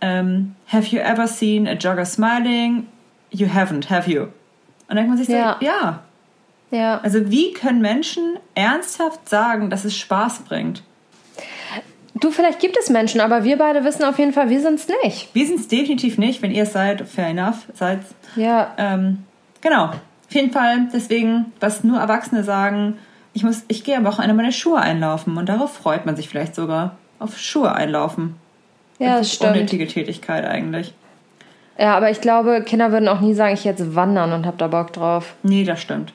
ähm, Have you ever seen a jogger smiling? You haven't, have you? Und dann denkt man sich so, ja. ja. Ja. Also wie können Menschen ernsthaft sagen, dass es Spaß bringt? Du, vielleicht gibt es Menschen, aber wir beide wissen auf jeden Fall, wir sind es nicht. Wir sind es definitiv nicht. Wenn ihr es seid, fair enough, seid Ja. Ähm, genau. Auf jeden Fall, deswegen, was nur Erwachsene sagen, ich muss, ich gehe am Wochenende meine Schuhe einlaufen und darauf freut man sich vielleicht sogar. Auf Schuhe einlaufen. Ja, das, das ist stimmt. unnötige Tätigkeit eigentlich. Ja, aber ich glaube, Kinder würden auch nie sagen, ich jetzt wandern und hab da Bock drauf. Nee, das stimmt.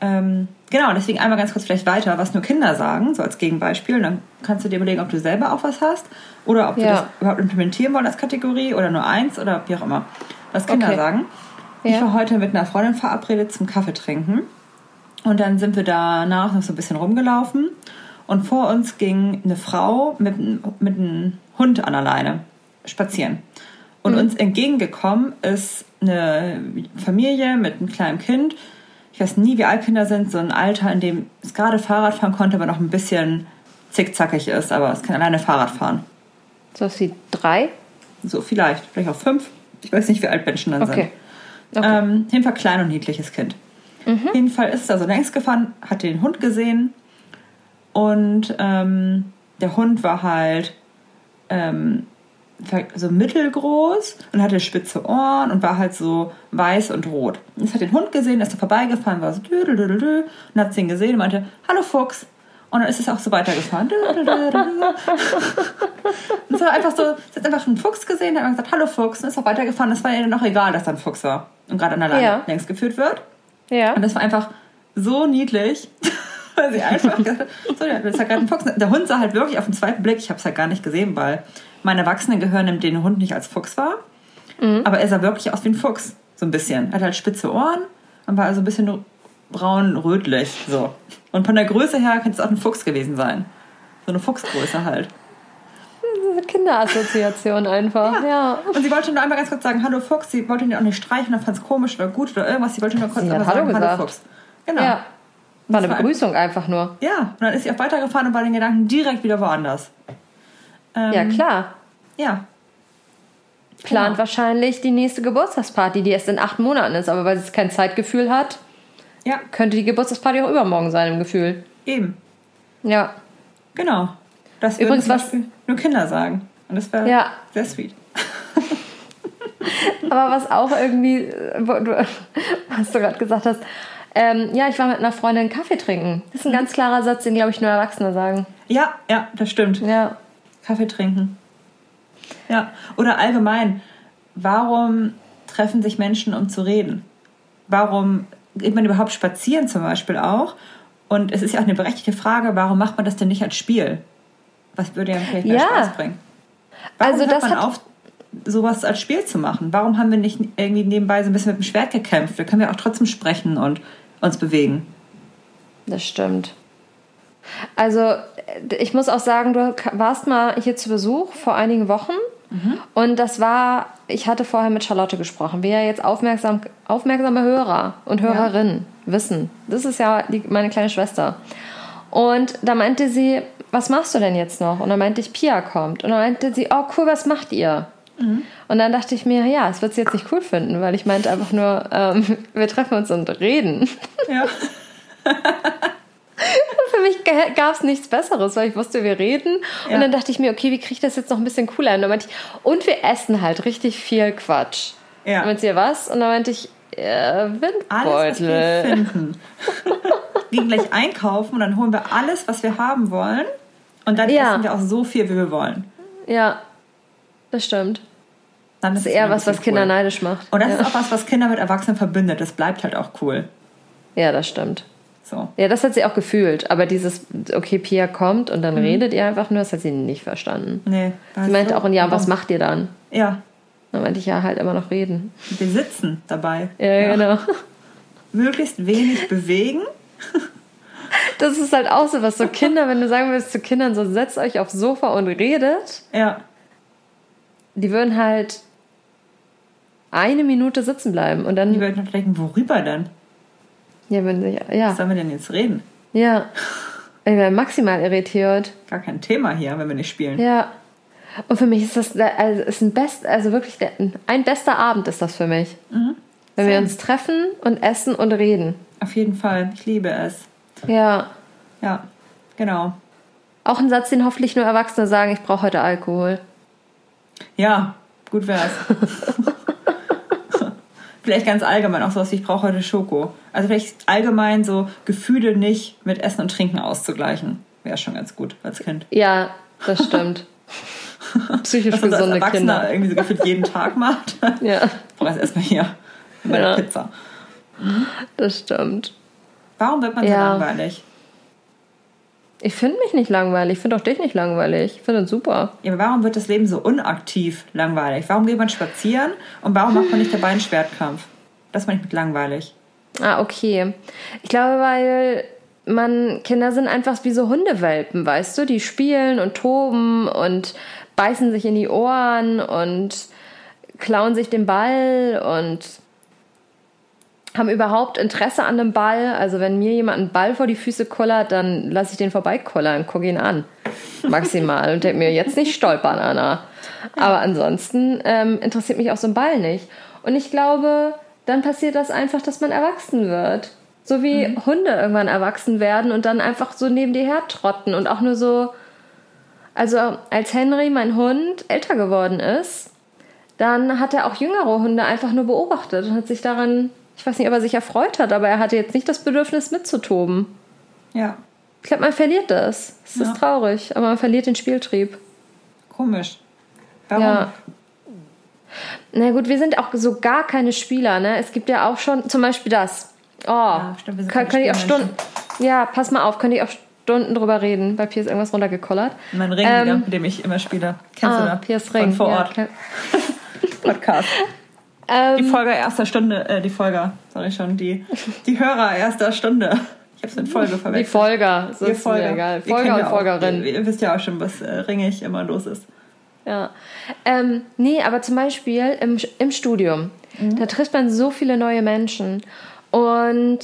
Ähm, genau, deswegen einmal ganz kurz vielleicht weiter, was nur Kinder sagen, so als Gegenbeispiel. Und dann kannst du dir überlegen, ob du selber auch was hast oder ob ja. wir das überhaupt implementieren wollen als Kategorie oder nur eins oder wie auch immer. Was Kinder okay. sagen. Ja. Ich war heute mit einer Freundin verabredet zum Kaffee trinken. Und dann sind wir danach noch so ein bisschen rumgelaufen. Und vor uns ging eine Frau mit, mit einem Hund an der Leine spazieren. Und mhm. uns entgegengekommen ist eine Familie mit einem kleinen Kind. Ich weiß nie, wie alt Kinder sind. So ein Alter, in dem es gerade Fahrrad fahren konnte, aber noch ein bisschen zickzackig ist. Aber es kann alleine Fahrrad fahren. So ist sie drei? So vielleicht. Vielleicht auch fünf. Ich weiß nicht, wie alt Menschen dann okay. sind. Okay. Ähm, jeden Fall klein und niedliches Kind. Mhm. Auf jeden Fall ist es da so längs gefahren, hat den Hund gesehen. Und ähm, der Hund war halt ähm, so mittelgroß und hatte spitze Ohren und war halt so weiß und rot. Und es hat den Hund gesehen, ist so vorbeigefahren, war so dü, und hat ihn gesehen und meinte, hallo Fuchs. Und dann ist es auch so weitergefahren. und es war einfach so, es hat einfach einen Fuchs gesehen, hat gesagt, hallo Fuchs, und ist auch weitergefahren. Es war ihr dann auch egal, dass da ein Fuchs war und gerade an der Leine ja. längs geführt wird. Ja. Und das war einfach so niedlich. Weil sie einfach so, ja, das hat gerade ein Fuchs. Der Hund sah halt wirklich auf den zweiten Blick, ich habe es halt gar nicht gesehen, weil mein Erwachsenengehör nimmt den Hund nicht als Fuchs wahr. Mhm. Aber er sah wirklich aus wie ein Fuchs. So ein bisschen. Er hat halt spitze Ohren und war also ein bisschen braun-rötlich. So. Und von der Größe her könnte es auch ein Fuchs gewesen sein. So eine Fuchsgröße halt. Kinderassoziation einfach, ja. ja. Und sie wollte nur einmal ganz kurz sagen, hallo Fuchs. Sie wollte ihn auch nicht streichen, er fand es komisch oder gut oder irgendwas. Sie wollte nur kurz sie einmal sagen, hallo, hallo Fuchs. Genau. Ja. War eine Begrüßung einfach nur. Ja, und dann ist sie auch weitergefahren und war den Gedanken direkt wieder woanders. Ähm, ja, klar. Ja. Plant genau. wahrscheinlich die nächste Geburtstagsparty, die erst in acht Monaten ist, aber weil sie kein Zeitgefühl hat, ja. könnte die Geburtstagsparty auch übermorgen sein im Gefühl. Eben. Ja. Genau. Das würden Übrigens, was nur Kinder sagen. Und das wäre ja. sehr sweet. aber was auch irgendwie, was du gerade gesagt hast, ähm, ja, ich war mit einer Freundin Kaffee trinken. Das ist ein ganz klarer Satz, den, glaube ich, nur Erwachsene sagen. Ja, ja, das stimmt. Ja. Kaffee trinken. Ja, oder allgemein, warum treffen sich Menschen, um zu reden? Warum geht man überhaupt spazieren zum Beispiel auch? Und es ist ja auch eine berechtigte Frage, warum macht man das denn nicht als Spiel? Was würde ja vielleicht mehr ja. Spaß bringen? Warum also hört man auf, sowas als Spiel zu machen? Warum haben wir nicht irgendwie nebenbei so ein bisschen mit dem Schwert gekämpft? Wir können ja auch trotzdem sprechen und uns bewegen. Das stimmt. Also ich muss auch sagen, du warst mal hier zu Besuch vor einigen Wochen Und das war, ich hatte vorher mit Charlotte gesprochen, wie ja jetzt aufmerksam, aufmerksame Hörer und Hörerinnen wissen. Das ist ja die, meine kleine Schwester. Und da meinte sie, was machst du denn jetzt noch? Und dann meinte ich, Pia kommt. Und dann meinte sie, oh cool, was macht ihr? Und dann dachte ich mir, ja, es wird sie jetzt nicht cool finden, weil ich meinte einfach nur, ähm, wir treffen uns und reden. Ja. Und für mich gab es nichts Besseres, weil ich wusste, wir reden. Ja. Und dann dachte ich mir, okay, wie kriege ich das jetzt noch ein bisschen cooler? Und dann meinte ich, und wir essen halt richtig viel Quatsch. Ja. Und sie, was? Und dann meinte ich, äh, Alles, was wir Windbeutel. finden. Gehen gleich einkaufen und dann holen wir alles, was wir haben wollen. Und dann Ja. essen wir auch so viel, wie wir wollen. Ja, das stimmt. Dann Das ist eher was, was cool. Kinder neidisch macht. Und das ja. ist auch was, was Kinder mit Erwachsenen verbindet. Das bleibt halt auch cool. ja, das stimmt. So. Ja, das hat sie auch gefühlt. Aber dieses, okay, Pia kommt und dann Mhm. redet ihr einfach nur, das hat sie nicht verstanden. Nee. Sie meinte auch, und ja, was macht ihr dann? Ja, Dann meinte ich, ja, halt immer noch reden. wir sitzen dabei. Ja, genau. Möglichst wenig bewegen. Das ist halt auch so was. So Kinder, wenn du sagen willst zu Kindern, so setzt euch aufs Sofa und redet, Ja. Die würden halt eine Minute sitzen bleiben und Die dann, würden noch denken, worüber denn? ja, würden sich, Was ja, sollen wir denn jetzt reden? ja. Ich wäre maximal irritiert. Gar kein Thema hier, wenn wir nicht spielen. Ja. Und für mich ist das, also ist ein best, also wirklich ein bester Abend ist das für mich. Wenn wir Same. uns treffen und essen und reden. Auf jeden Fall. Ich liebe es. Ja. Ja, genau. Auch ein Satz, den hoffentlich nur Erwachsene sagen, ich brauche heute Alkohol. Ja, gut wär's. vielleicht ganz allgemein auch sowas wie ich brauche heute Schoko. Also vielleicht allgemein so Gefühle nicht mit Essen und Trinken auszugleichen. Wäre schon ganz gut als Kind. Ja, das stimmt. Psychisch Was man so als gesunde Erwachsener Kinder. irgendwie so gefühlt jeden Tag macht. Ja, Ich brauche jetzt erstmal hier meine Ja. Pizza. das stimmt. Warum wird man so Ja. langweilig? Ich finde mich nicht langweilig. Ich finde auch dich nicht langweilig. Ich finde es super. Ja, aber warum wird das Leben so unaktiv langweilig? Warum geht man spazieren und warum macht man nicht dabei einen Schwertkampf? Das meine ich mit langweilig. Ah, okay. Ich glaube, weil man, Kinder sind einfach wie so Hundewelpen, weißt du? Die spielen und toben und beißen sich in die Ohren und klauen sich den Ball und haben überhaupt Interesse an dem Ball. Also wenn mir jemand einen Ball vor die Füße kullert, dann lasse ich den vorbeikullern und gucke ihn an. Maximal. und denke mir, jetzt nicht stolpern, Anna. Aber ansonsten ähm, interessiert mich auch so ein Ball nicht. Und ich glaube, dann passiert das einfach, dass man erwachsen wird. So wie Hunde irgendwann erwachsen werden und dann einfach so neben dir hertrotten und auch nur so. Also als Henry, mein Hund, älter geworden ist, dann hat er auch jüngere Hunde einfach nur beobachtet und hat sich daran, ich weiß nicht, ob er sich erfreut hat, aber er hatte jetzt nicht das Bedürfnis mitzutoben. Ja, Ich glaube, man verliert das. Es Ja. ist traurig, aber man verliert den Spieltrieb. komisch. Warum? Ja. Na gut, wir sind auch so gar keine Spieler, ne? Es gibt ja auch schon zum Beispiel das. Oh, stimmt, wir sind kann, kann ich auch Stunden. Ja, pass mal auf, könnte ich auch Stunden drüber reden. Bei Pier ist irgendwas runtergekollert. Mein Ring Ähm, mit dem ich immer spiele. Kennst ah, du da? Piers Von Ring. vor ja, Ort. klar. Podcast. Ähm, Die Folge erster Stunde, äh, die Folge, sag ich schon, die, die Hörer erster Stunde. Ich hab's mit Folge die verwechselt. Folger. So Ihr ist mir egal. Folger und ja auch- Folgerin. Ihr, ihr wisst ja auch schon, was äh, ringig immer los ist. Ja. Ähm, nee, aber zum Beispiel im, im Studium, Mhm. da trifft man so viele neue Menschen. Und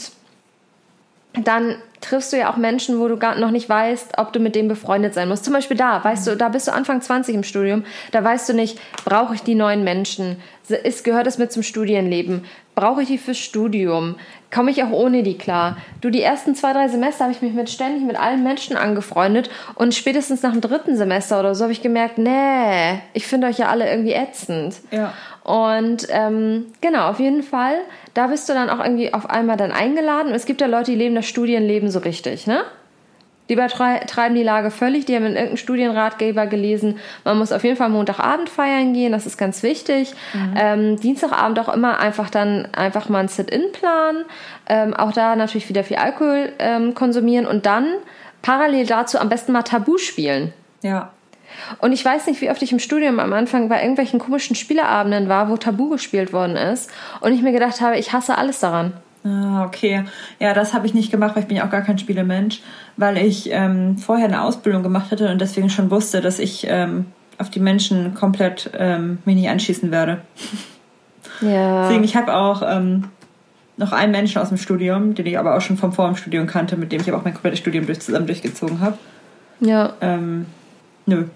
dann triffst du ja auch Menschen, wo du gar noch nicht weißt, ob du mit denen befreundet sein musst. Zum Beispiel da, weißt du, da bist du Anfang 20 im Studium, da weißt du nicht, brauche ich die neuen Menschen? Ist, gehört es mit zum Studienleben? Brauche ich die fürs Studium? Komme ich auch ohne die klar? Du, die ersten zwei, drei Semester habe ich mich mit ständig mit allen Menschen angefreundet und spätestens nach dem dritten Semester oder so habe ich gemerkt, nee, ich finde euch ja alle irgendwie ätzend. Ja. Und ähm, genau, auf jeden Fall, da bist du dann auch irgendwie auf einmal dann eingeladen. Und es gibt ja Leute, die leben das Studienleben so richtig, ne? Die übertreiben die Lage völlig. Die haben in irgendeinem Studienratgeber gelesen, man muss auf jeden Fall Montagabend feiern gehen, das ist ganz wichtig. Ähm, Dienstagabend auch immer einfach dann einfach mal ein Sit-In planen. Ähm, auch da natürlich wieder viel Alkohol ähm, konsumieren und dann parallel dazu am besten mal Tabu spielen. Ja. Und ich weiß nicht, wie oft ich im Studium am Anfang bei irgendwelchen komischen Spieleabenden war, wo Tabu gespielt worden ist. Und ich mir gedacht habe, ich hasse alles daran. Ah, okay. Ja, das habe ich nicht gemacht, weil ich bin ja auch gar kein Spielemensch, weil ich ähm, vorher eine Ausbildung gemacht hatte und deswegen schon wusste, dass ich ähm, auf die Menschen komplett ähm, mich nicht anschießen werde. Ja. Deswegen, ich habe auch ähm, noch einen Menschen aus dem Studium, den ich aber auch schon vom vor dem Studium kannte, mit dem ich aber auch mein komplettes Studium durch, zusammen durchgezogen habe. Ja. Ähm, nö,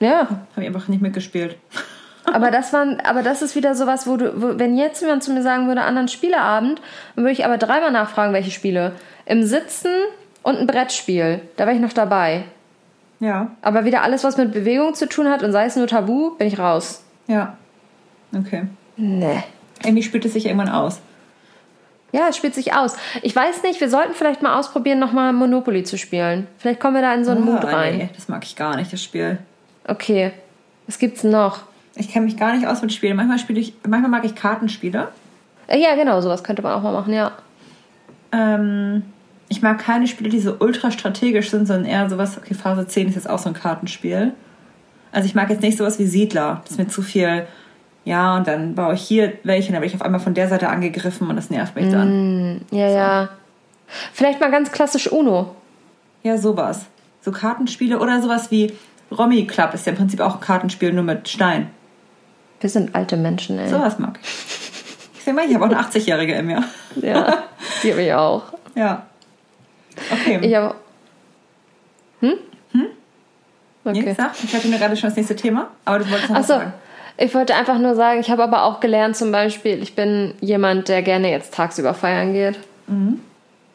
Ja. habe ich einfach nicht mitgespielt. Aber das waren, aber das ist wieder sowas, wo du, wo, wenn jetzt jemand zu mir sagen würde, anderen Spieleabend, dann würde ich aber dreimal nachfragen, welche Spiele. Im Sitzen und ein Brettspiel. Da wäre ich noch dabei. Ja, Aber wieder alles, was mit Bewegung zu tun hat und sei es nur Tabu, bin ich raus. ja. Okay. Nee. Irgendwie spielt es sich irgendwann aus. Ja, es spielt sich aus. Ich weiß nicht, wir sollten vielleicht mal ausprobieren, nochmal Monopoly zu spielen. Vielleicht kommen wir da in so einen Mut Ah, rein. Nee, das mag ich gar nicht, das Spiel. Okay. Was gibt's noch? Ich kenne mich gar nicht aus mit Spielen. Manchmal spiele ich, manchmal mag ich Kartenspiele. Äh, ja, genau, sowas könnte man auch mal machen, ja. Ähm, ich mag keine Spiele, die so ultra strategisch sind, sondern eher sowas, okay, Phase 10 ist jetzt auch so ein Kartenspiel. Also ich mag jetzt nicht sowas wie Siedler. Das ist mir zu viel, ja, und dann baue ich hier welche, und dann werde ich auf einmal von der Seite angegriffen und das nervt mich dann. Ja, ja. Vielleicht mal ganz klassisch Uno. Ja, sowas. So Kartenspiele oder sowas wie Romy Club ist ja im Prinzip auch ein Kartenspiel, nur mit Stein. Wir sind alte Menschen, ey. Sowas mag ich. Ich sehe mal, ich habe auch eine 80-Jährige in mir. Ja, die habe ich auch. Ja. Okay. Ich habe. Hm? Hm? Nee, Okay. sag, ich hatte mir gerade schon das nächste Thema, aber du wolltest noch was Achso, sagen. ich wollte einfach nur sagen, ich habe aber auch gelernt, zum Beispiel, ich bin jemand, der gerne jetzt tagsüber feiern geht. Mhm.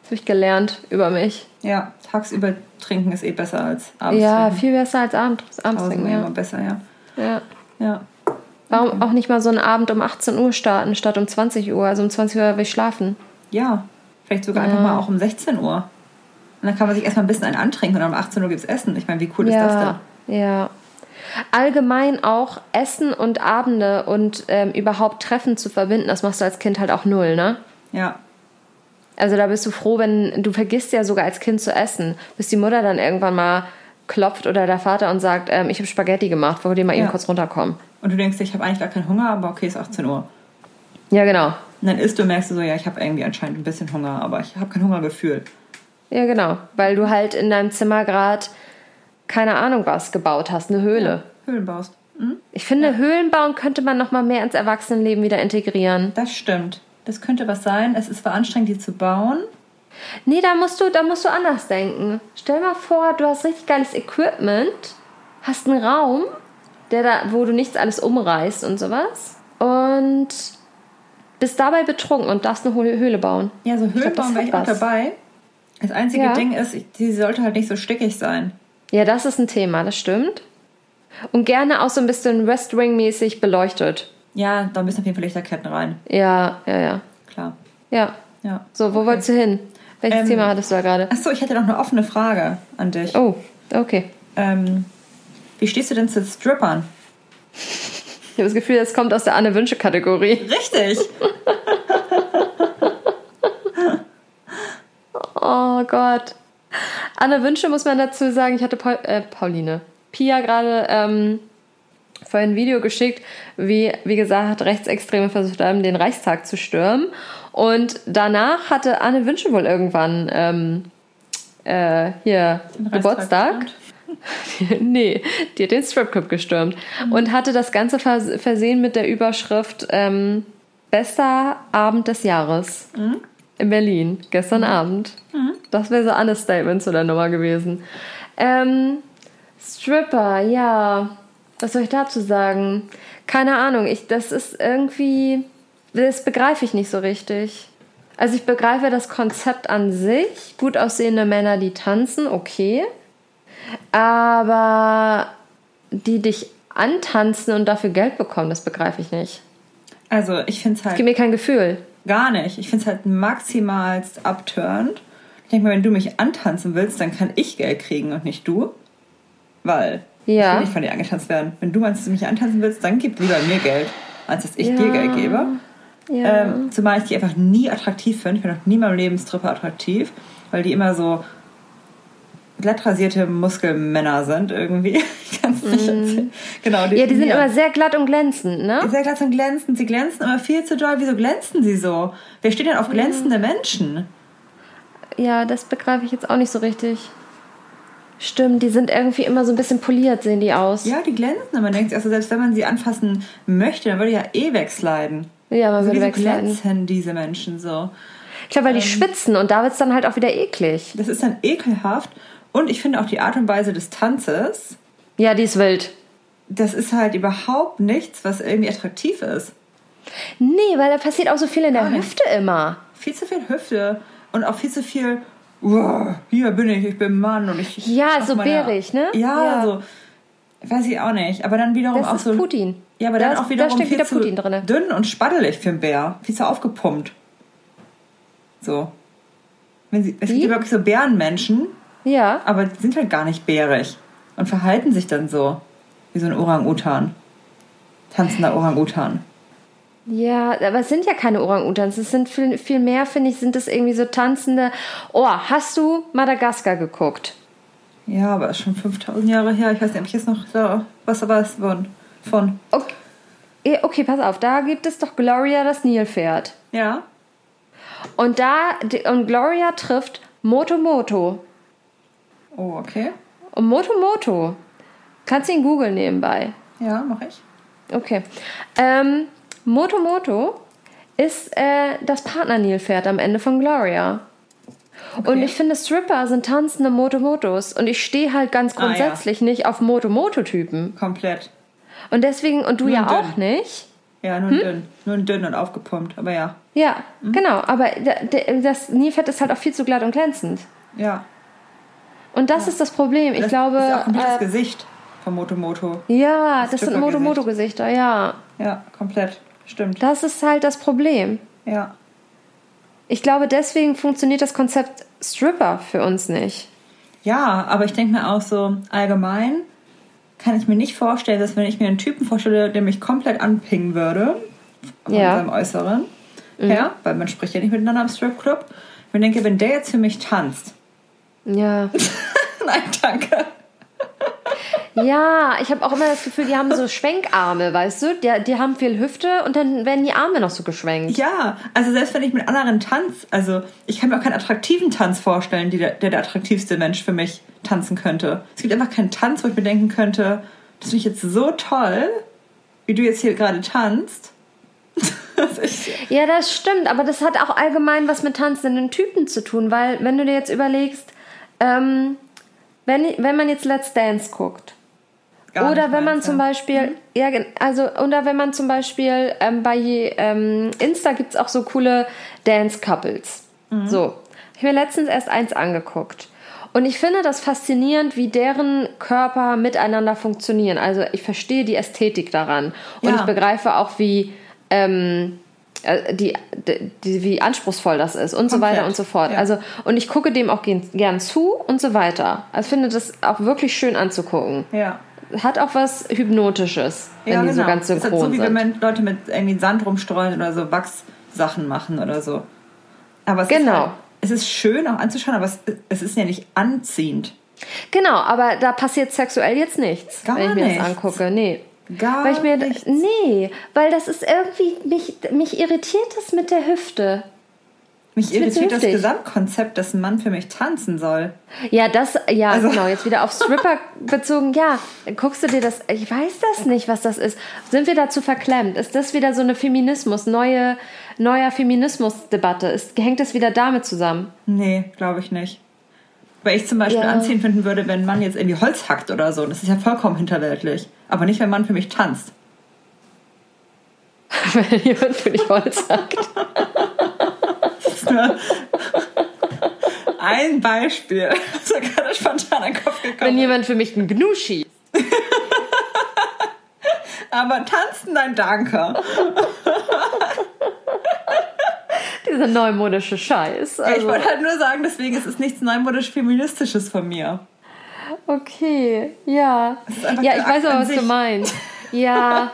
Das habe ich gelernt über mich. Ja, tagsüber trinken ist eh besser als abends ja, trinken. viel besser als Abend, abends trinken. immer Ja. besser, ja. Ja. Ja. Warum auch nicht mal so einen Abend um 18 Uhr starten, statt um 20 Uhr? Also um 20 Uhr will ich schlafen. Ja. Vielleicht sogar einfach mal auch um 16 Uhr. Und dann kann man sich erstmal ein bisschen einen antrinken und um 18 Uhr gibt's Essen. Ich meine, wie cool ist das Ja, ja. Allgemein auch Essen und Abende und ähm, überhaupt Treffen zu verbinden, das machst du als Kind halt auch null, ne? denn? Ja. Also da bist du froh, wenn du vergisst ja sogar als Kind zu essen, bis die Mutter dann irgendwann mal klopft oder der Vater und sagt, ähm, ich habe Spaghetti gemacht, wollt ihr mal eben Ja. kurz runterkommen? Und du denkst, ich habe eigentlich gar keinen Hunger, aber okay, ist 18 Uhr. Ja, genau. Und dann isst du und merkst du so, ja, ich habe irgendwie anscheinend ein bisschen Hunger, aber ich habe kein Hungergefühl. Ja, genau. Weil du halt in deinem Zimmer gerade keine Ahnung was gebaut hast, eine Höhle. Höhlen baust. Mhm. Ich finde, Höhlen bauen könnte man noch mal mehr ins Erwachsenenleben wieder integrieren. Das stimmt. Das könnte was sein. Es ist zwar anstrengend, die zu bauen. Nee, da musst du, da musst du anders denken. Stell mal vor, du hast richtig geiles Equipment, hast einen Raum, der da, wo du nichts alles umreißt und sowas. Und bist dabei betrunken und darfst eine Höhle Höhle bauen. Ja, so das bauen wäre ich auch was. dabei. Das einzige Ja. Ding ist, die sollte halt nicht so stickig sein. Ja, das ist ein Thema, das stimmt. Und gerne auch so ein bisschen West Wing-mäßig beleuchtet. Ja, da müssen auf jeden Fall Lichterketten rein. Ja, ja, ja. Klar. Ja. Ja. So, wo wolltest du hin? Welches Ähm, Thema hattest du da gerade? Achso, ich hätte noch eine offene Frage an dich. Oh, okay. Ähm, wie stehst du denn zu Strippern? Ich habe das Gefühl, das kommt aus der Anne-Wünsche-Kategorie. Richtig! Oh Gott. Anne Wünsche muss man dazu sagen, ich hatte Paul, äh, Pauline, Pia gerade ähm, vorhin ein Video geschickt, wie, wie gesagt, Rechtsextreme versucht haben, den Reichstag zu stürmen. Und danach hatte Anne Wünsche wohl irgendwann ähm, äh, hier Geburtstag. nee, die hat den Stripclub gestürmt und hatte das Ganze vers versehen mit der Überschrift ähm, Bester Abend des Jahres in Berlin, gestern Abend. Das wäre so Annes Statement zu der Nummer gewesen. Ähm, Stripper, ja. Was soll ich dazu sagen? Keine Ahnung, ich, das ist irgendwie, das begreife ich nicht so richtig. Also ich begreife das Konzept an sich, gut aussehende Männer, die tanzen, okay. Aber die dich antanzen und dafür Geld bekommen, das begreife ich nicht. Also, ich finde es Gib halt mir kein Gefühl. gar nicht. Ich finde es halt maximalst abturnt. Ich denke mal, wenn du mich antanzen willst, dann kann ich Geld kriegen und nicht du. Weil ich Ja. will nicht von dir angetanzt werden. Wenn du meinst, dass du mich antanzen willst, dann gib lieber mir Geld, als dass ich dir Geld gebe. Ja. Ähm, zumal ich die einfach nie attraktiv finde. Ich finde auch nie in meinem Leben Stripper attraktiv, weil die immer so glatt rasierte Muskelmänner sind irgendwie. Ich kann es nicht erzählen. Genau, Mhm. ja, die sind immer sehr glatt und glänzend, ne? sehr glatt und glänzend. Sie glänzen immer viel zu doll. Wieso glänzen sie so? Wer steht denn auf glänzende Menschen? Ja, das begreife ich jetzt auch nicht so richtig. Stimmt, die sind irgendwie immer so ein bisschen poliert, sehen die aus. Ja, die glänzen. Man denkt sich, also selbst wenn man sie anfassen möchte, dann würde ja eh wegsliden. Ja, man Also würde wegsliden. glänzen diese Menschen so? Ich glaube, weil die Ähm. schwitzen und da wird es dann halt auch wieder eklig. Das ist dann ekelhaft. Und ich finde auch die Art und Weise des Tanzes, Ja, die ist wild. das ist halt überhaupt nichts, was irgendwie attraktiv ist. Nee, weil da passiert auch so viel in der nicht. Hüfte immer. Viel zu viel Hüfte und auch viel zu viel, wow, hier bin ich, ich bin Mann und ich. Ja, so bärig, ne? Ja, Ja. so. Weiß ich auch nicht. Aber dann wiederum Das auch ist so. Putin. Ja, aber Da dann ist- auch da wiederum steckt viel wieder zu Putin drinne. dünn und spaddelig für einen Bär. Viel zu aufgepumpt. So. Wenn sie, es Wie? gibt ja wirklich so Bärenmenschen, Ja. aber die sind halt gar nicht bärig und verhalten sich dann so wie so ein Orang-Utan. Tanzender Orang-Utan. Ja, aber es sind ja keine Orang-Utans. Es sind viel, viel mehr, finde ich, sind es irgendwie so tanzende. Oh, hast du Madagaskar geguckt? Ja, aber ist schon 5000 Jahre her. Ich weiß nicht, ob ich jetzt noch da was weiß von. von. Okay. Okay, pass auf, da gibt es doch Gloria das Nilpferd. Ja? Und da, und Gloria trifft Moto Moto. Oh, okay. Und Moto Moto, kannst du ihn googeln nebenbei. Ja, mache ich. Okay. Ähm, Moto Moto ist äh, das Partner-Nilpferd am Ende von Gloria. Und ich finde, Stripper sind tanzende Moto-Motos. Und ich stehe halt ganz Ah, ja. grundsätzlich nicht auf Moto-Moto-Typen. Komplett. Und deswegen, und du ja dünn. auch nicht. Ja, Hm? nur dünn. Nur dünn und aufgepumpt. Aber ja. Ja, Mhm. genau. Aber da- da- das Nilpferd ist halt auch viel zu glatt und glänzend. Ja. Und das ist das Problem. Ich das glaube. ist auch komplett das äh, Gesicht von Moto Moto. ja, das sind Stripper-Gesicht. Moto-Moto-Gesichter, ja. Ja, komplett. Stimmt. Das ist halt das Problem. Ja. Ich glaube, deswegen funktioniert das Konzept Stripper für uns nicht. Ja, aber ich denke mir auch so, allgemein kann ich mir nicht vorstellen, dass wenn ich mir einen Typen vorstelle, der mich komplett anpingen würde, von Ja. seinem Äußeren, ja, weil man spricht ja nicht miteinander im Stripclub, ich mir denke, wenn der jetzt für mich tanzt, Ja. nein, danke. Ja, ich habe auch immer das Gefühl, die haben so Schwenkarme, weißt du? Die, die haben viel Hüfte und dann werden die Arme noch so geschwenkt. Ja, also selbst wenn ich mit anderen tanz, also ich kann mir auch keinen attraktiven Tanz vorstellen, die der, der attraktivste Mensch für mich tanzen könnte. Es gibt einfach keinen Tanz, wo ich mir denken könnte, das finde ich jetzt so toll, wie du jetzt hier gerade tanzt. Ja, das stimmt, aber das hat auch allgemein was mit tanzenden Typen zu tun, weil wenn du dir jetzt überlegst, ähm, wenn, wenn man jetzt Let's Dance guckt, Gar oder wenn man zum ja. Beispiel, ja, gen- also, oder wenn man zum Beispiel ähm, bei ähm, Insta gibt's auch so coole Dance-Couples. Mhm. So. Ich habe mir letztens erst eins angeguckt. Und ich finde das faszinierend, wie deren Körper miteinander funktionieren. Also ich verstehe die Ästhetik daran. Und Ja. ich begreife auch, wie, ähm, äh, die, die, wie anspruchsvoll das ist und so Komplett, weiter und so fort. ja. Also, und ich gucke dem auch gern, gern zu und so weiter. Also ich finde das auch wirklich schön anzugucken Ja. Hat auch was Hypnotisches, wenn ja, die genau. so ganz Es ist synchron so, wie wenn sind. man Leute mit irgendwie Sand rumstreuen oder so Wachssachen machen oder so. Aber es ist, Genau. halt, es ist schön auch anzuschauen, aber es, es ist ja nicht anziehend. Genau, aber da passiert sexuell jetzt nichts, Gar wenn ich mir nichts. das angucke. Nee. Gar Weil ich mir nichts. nee, weil das ist irgendwie mich mich irritiert das mit der Hüfte. Mich irritiert das. Gesamtkonzept, dass ein Mann für mich tanzen soll. Ja, das ja, Also- genau, jetzt wieder auf Stripper bezogen. Ja, guckst du dir das ich weiß das nicht, was das ist. Sind wir dazu verklemmt? Ist das wieder so eine Feminismus neue neuer Feminismusdebatte? Ist hängt das wieder damit zusammen? Nee, glaube ich nicht. Weil ich zum Beispiel Ja. anziehen finden würde, wenn ein Mann jetzt irgendwie Holz hackt oder so. Das ist ja vollkommen hinterweltlich. Aber nicht, wenn ein Mann für mich tanzt. Wenn jemand für dich Holz sagt. Ein Beispiel. Das ist gerade spontan den Kopf Wenn gekommen. jemand für mich einen Gnu schießt. Aber tanzen, nein, danke. Dieser neumodische Scheiß. Ja, ich Also, wollte halt nur sagen, deswegen ist es nichts neumodisch-feministisches von mir. okay, ja. Ja, ich weiß aber, an was du sich. meinst. Ja.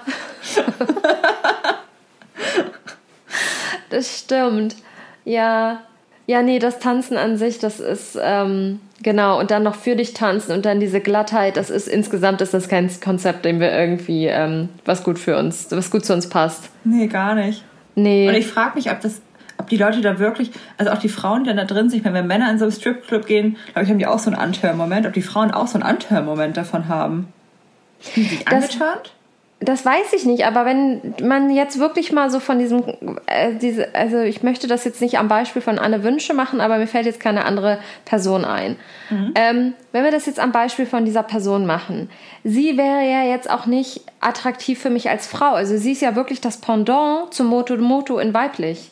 das stimmt. Ja. Ja, nee, das Tanzen an sich, das ist, ähm, genau, und dann noch für dich tanzen und dann diese Glattheit, das ist insgesamt ist das kein Konzept, dem wir irgendwie, ähm, was gut für uns, was gut zu uns passt. Nee, gar nicht. Nee. Und ich frage mich, ob das. ob die Leute da wirklich, also auch die Frauen, die dann da drin sind, wenn wir Männer in so einem Stripclub gehen, glaube ich, haben die auch so einen Anhörmoment, ob die Frauen auch so einen Anhörmoment davon haben. Sind die angetört? Das weiß ich nicht, aber wenn man jetzt wirklich mal so von diesem, äh, diese, also ich möchte das jetzt nicht am Beispiel von Anne Wünsche machen, aber mir fällt jetzt keine andere Person ein. Mhm. Ähm, wenn wir das jetzt am Beispiel von dieser Person machen, sie wäre ja jetzt auch nicht attraktiv für mich als Frau. Also sie ist ja wirklich das Pendant zum Moto Moto in weiblich.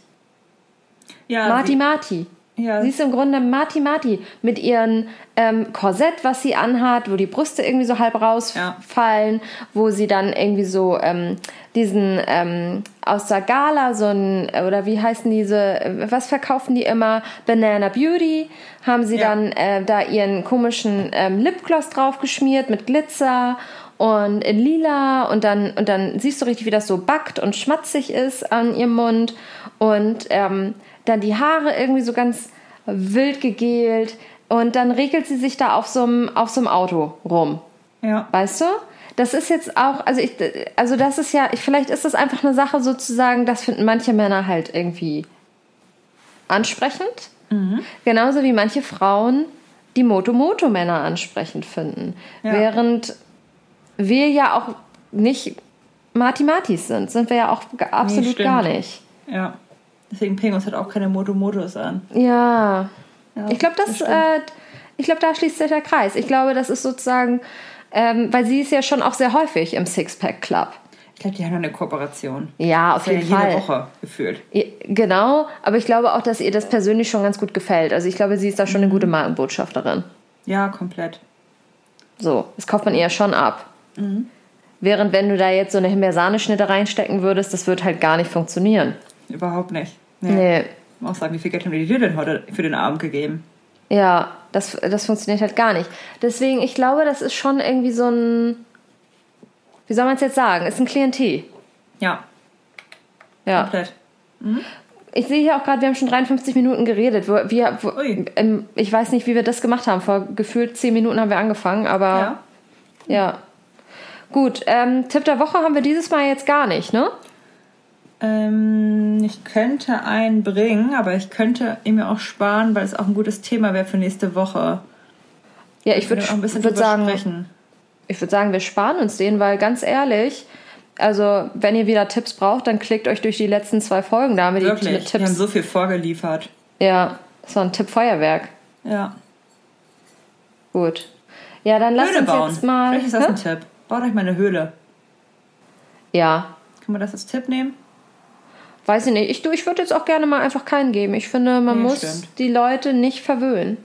Ja, Marti Marti. Ja. Sie ist im Grunde Marti Marti mit ihrem ähm, Korsett, was sie anhat, wo die Brüste irgendwie so halb rausfallen, ja. wo sie dann irgendwie so ähm, diesen ähm, aus der Gala so ein, oder wie heißen diese, was verkaufen die immer? Banana Beauty, haben sie ja. dann äh, da ihren komischen ähm, Lipgloss drauf geschmiert mit Glitzer und in lila und dann und dann siehst du richtig, wie das so backt und schmatzig ist an ihrem Mund und ähm, dann die Haare irgendwie so ganz wild gegelt und dann regelt sie sich da auf so einem, auf so einem Auto rum. Ja. Weißt du? Das ist jetzt auch, also ich, also das ist ja, vielleicht ist das einfach eine Sache sozusagen, das finden manche Männer halt irgendwie ansprechend. Mhm. Genauso wie manche Frauen die Moto-Moto-Männer ansprechend finden. Ja. Während wir ja auch nicht Marti-Martis sind, sind wir ja auch absolut nee, gar nicht. Ja. Deswegen Pingos hat auch keine Moto-Motos an. Ja. ja ich glaube, das, das äh, ich glaube, da schließt sich der Kreis. Ich glaube, das ist sozusagen, ähm, weil sie ist ja schon auch sehr häufig im Sixpack Club. Ich glaube, die haben eine Kooperation. Ja, auf jeden ja Fall. Jede Woche gefühlt. Genau, aber ich glaube auch, dass ihr das persönlich schon ganz gut gefällt. Also ich glaube, sie ist da schon eine gute mhm. Markenbotschafterin. Ja, komplett. So, das kauft man ihr schon ab. Mhm. Während wenn du da jetzt so eine Himbeersahneschnitte reinstecken würdest, das wird halt gar nicht funktionieren. Überhaupt nicht. Nee. nee. Ich muss auch sagen, wie viel Geld haben die dir denn heute für den Abend gegeben? Ja, das, das funktioniert halt gar nicht. Deswegen, ich glaube, das ist schon irgendwie so ein. Wie soll man es jetzt sagen? Ist ein Klientel. Ja. Ja. Komplett. Mhm. Ich sehe hier auch gerade, wir haben schon 53 Minuten geredet. Wir, wir, ähm, ich weiß nicht, wie wir das gemacht haben. Vor gefühlt 10 Minuten haben wir angefangen, aber. Ja. ja. Gut, ähm, Tipp der Woche haben wir dieses Mal jetzt gar nicht, ne? Ähm, ich könnte einen bringen, aber ich könnte ihn mir auch sparen, weil es auch ein gutes Thema wäre für nächste Woche. Ja, ich würde würd sagen, sprechen. ich würde sagen, wir sparen uns den, weil ganz ehrlich, also wenn ihr wieder Tipps braucht, dann klickt euch durch die letzten zwei Folgen da mit, Wirklich? mit Tipps. Wir haben so viel vorgeliefert. Ja, das war ein Tipp-Feuerwerk. Ja. Gut. Ja, dann lasst uns bauen. jetzt mal. Vielleicht ist das hä? ein Tipp. Baut euch mal eine Höhle. Ja. Kann man das als Tipp nehmen? Weiß ich nicht. Ich, ich würde jetzt auch gerne mal einfach keinen geben. Ich finde, man nee, muss stimmt. die Leute nicht verwöhnen.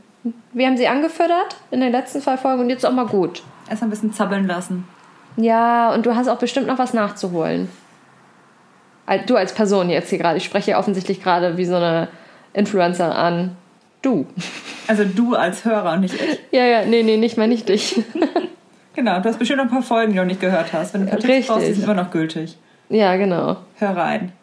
Wir haben sie angefüttert in den letzten zwei Folgen und jetzt auch mal gut. Erst ein bisschen zappeln lassen. Ja, und du hast auch bestimmt noch was nachzuholen. Du als Person jetzt hier gerade. Ich spreche offensichtlich gerade wie so eine Influencer an. Du. Also du als Hörer und nicht ich. Ja, ja, nee, nee, nicht mal nicht dich. genau, du hast bestimmt noch ein paar Folgen, die du nicht gehört hast. Wenn du ein paar Richtig. Brauchst, die sind immer noch gültig. Ja, genau. Hör rein.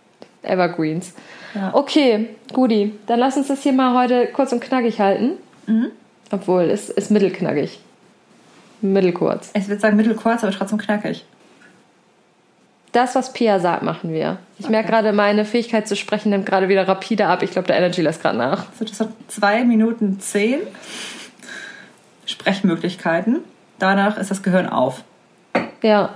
Evergreens. Ja. Okay, Gudi, dann lass uns das hier mal heute kurz und knackig halten. Mhm. Obwohl, es ist mittelknackig. Mittelkurz. Ich würde sagen mittelkurz, aber trotzdem knackig. Das, was Pia sagt, machen wir. Ich okay. merke gerade, meine Fähigkeit zu sprechen nimmt gerade wieder rapide ab. Ich glaube, der Energy lässt gerade nach. So, das hat zwei Minuten zehn Sprechmöglichkeiten. Danach ist das Gehirn auf. Ja.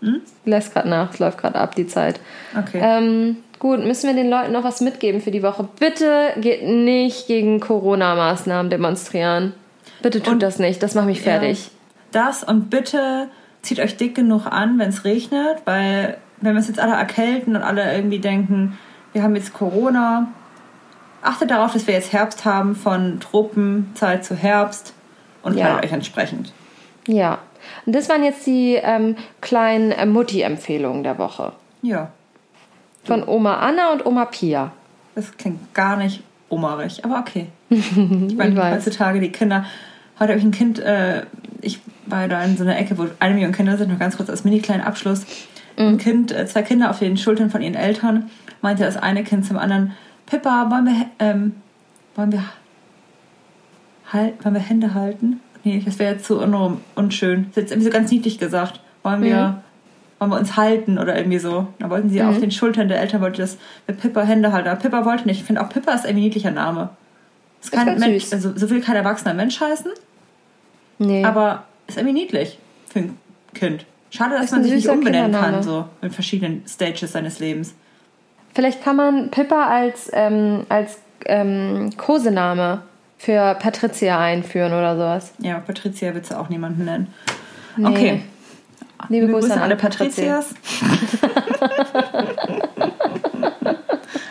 Hm? Lässt gerade nach, es läuft gerade ab, die Zeit. Okay. Ähm, Gut, müssen wir den Leuten noch was mitgeben für die Woche? Bitte geht nicht gegen Corona-Maßnahmen demonstrieren. Bitte tut und, das nicht, das macht mich fertig. Ja, das und bitte zieht euch dick genug an, wenn es regnet, weil wenn wir es jetzt alle erkälten und alle irgendwie denken, wir haben jetzt Corona, achtet darauf, dass wir jetzt Herbst haben, von Tropenzeit zu Herbst und ja. euch entsprechend. Ja, und das waren jetzt die ähm, kleinen äh, Mutti-Empfehlungen der Woche. Ja. Von Oma Anna und Oma Pia. Das klingt gar nicht omerig, aber okay. ich meine, heutzutage die Kinder. Heute habe ich ein Kind, äh, ich war da in so einer Ecke, wo eine Million Kinder sind, noch ganz kurz als mini-kleinen Abschluss. Mhm. Ein Kind, äh, zwei Kinder auf den Schultern von ihren Eltern, meinte das eine Kind zum anderen, Pippa, wollen wir, ähm, wollen wir, halt, wollen wir Hände halten? Nee, das wäre jetzt zu un unschön. Das ist jetzt irgendwie so ganz niedlich gesagt. Wollen wir, mhm wollen wir uns halten oder irgendwie so. Da wollten sie auf den Schultern der Eltern wollte das mit Pippa Hände halten. Aber Pippa wollte nicht. Ich finde auch Pippa ist ein niedlicher Name. Ist kann ganz Mensch, süß. also so will kein erwachsener Mensch heißen, Nee. aber ist irgendwie niedlich für ein Kind. Schade, dass Ist man sich nicht umbenennen kann, so in verschiedenen Stages seines Lebens. Vielleicht kann man Pippa als, ähm, als ähm, Kosename für Patricia einführen oder sowas. Ja, Patricia willst du auch niemanden nennen. Nee. Okay. Liebe Grüße an alle. Patrizias.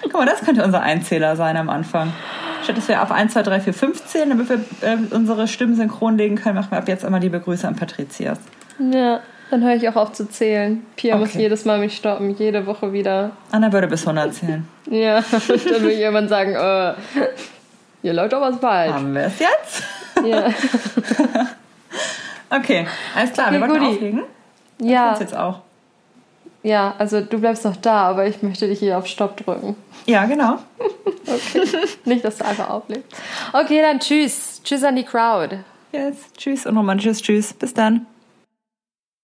Guck mal, das könnte unser Einzähler sein am Anfang. Statt dass wir auf 1, 2, 3, 4, 5 zählen, damit wir äh, unsere Stimmen synchron legen können, machen wir ab jetzt immer liebe Grüße an Patrizias. Ja, dann höre ich auch auf zu zählen. Pia muss Okay. jedes Mal mich stoppen, jede Woche wieder. Anna würde bis 100 zählen. Ja, dann will ich irgendwann sagen, äh, hier läuft doch was falsch. Haben wir es jetzt? Ja, Okay, alles klar, wir Okay, wollten Guti. Auflegen. ja, Uns jetzt auch. ja, also du bleibst noch da, aber ich möchte dich hier auf Stopp drücken. Ja, genau. Nicht, dass du einfach auflegst. Okay, dann tschüss. Tschüss an die Crowd. Jetzt, tschüss und romantisches Tschüss. Bis dann.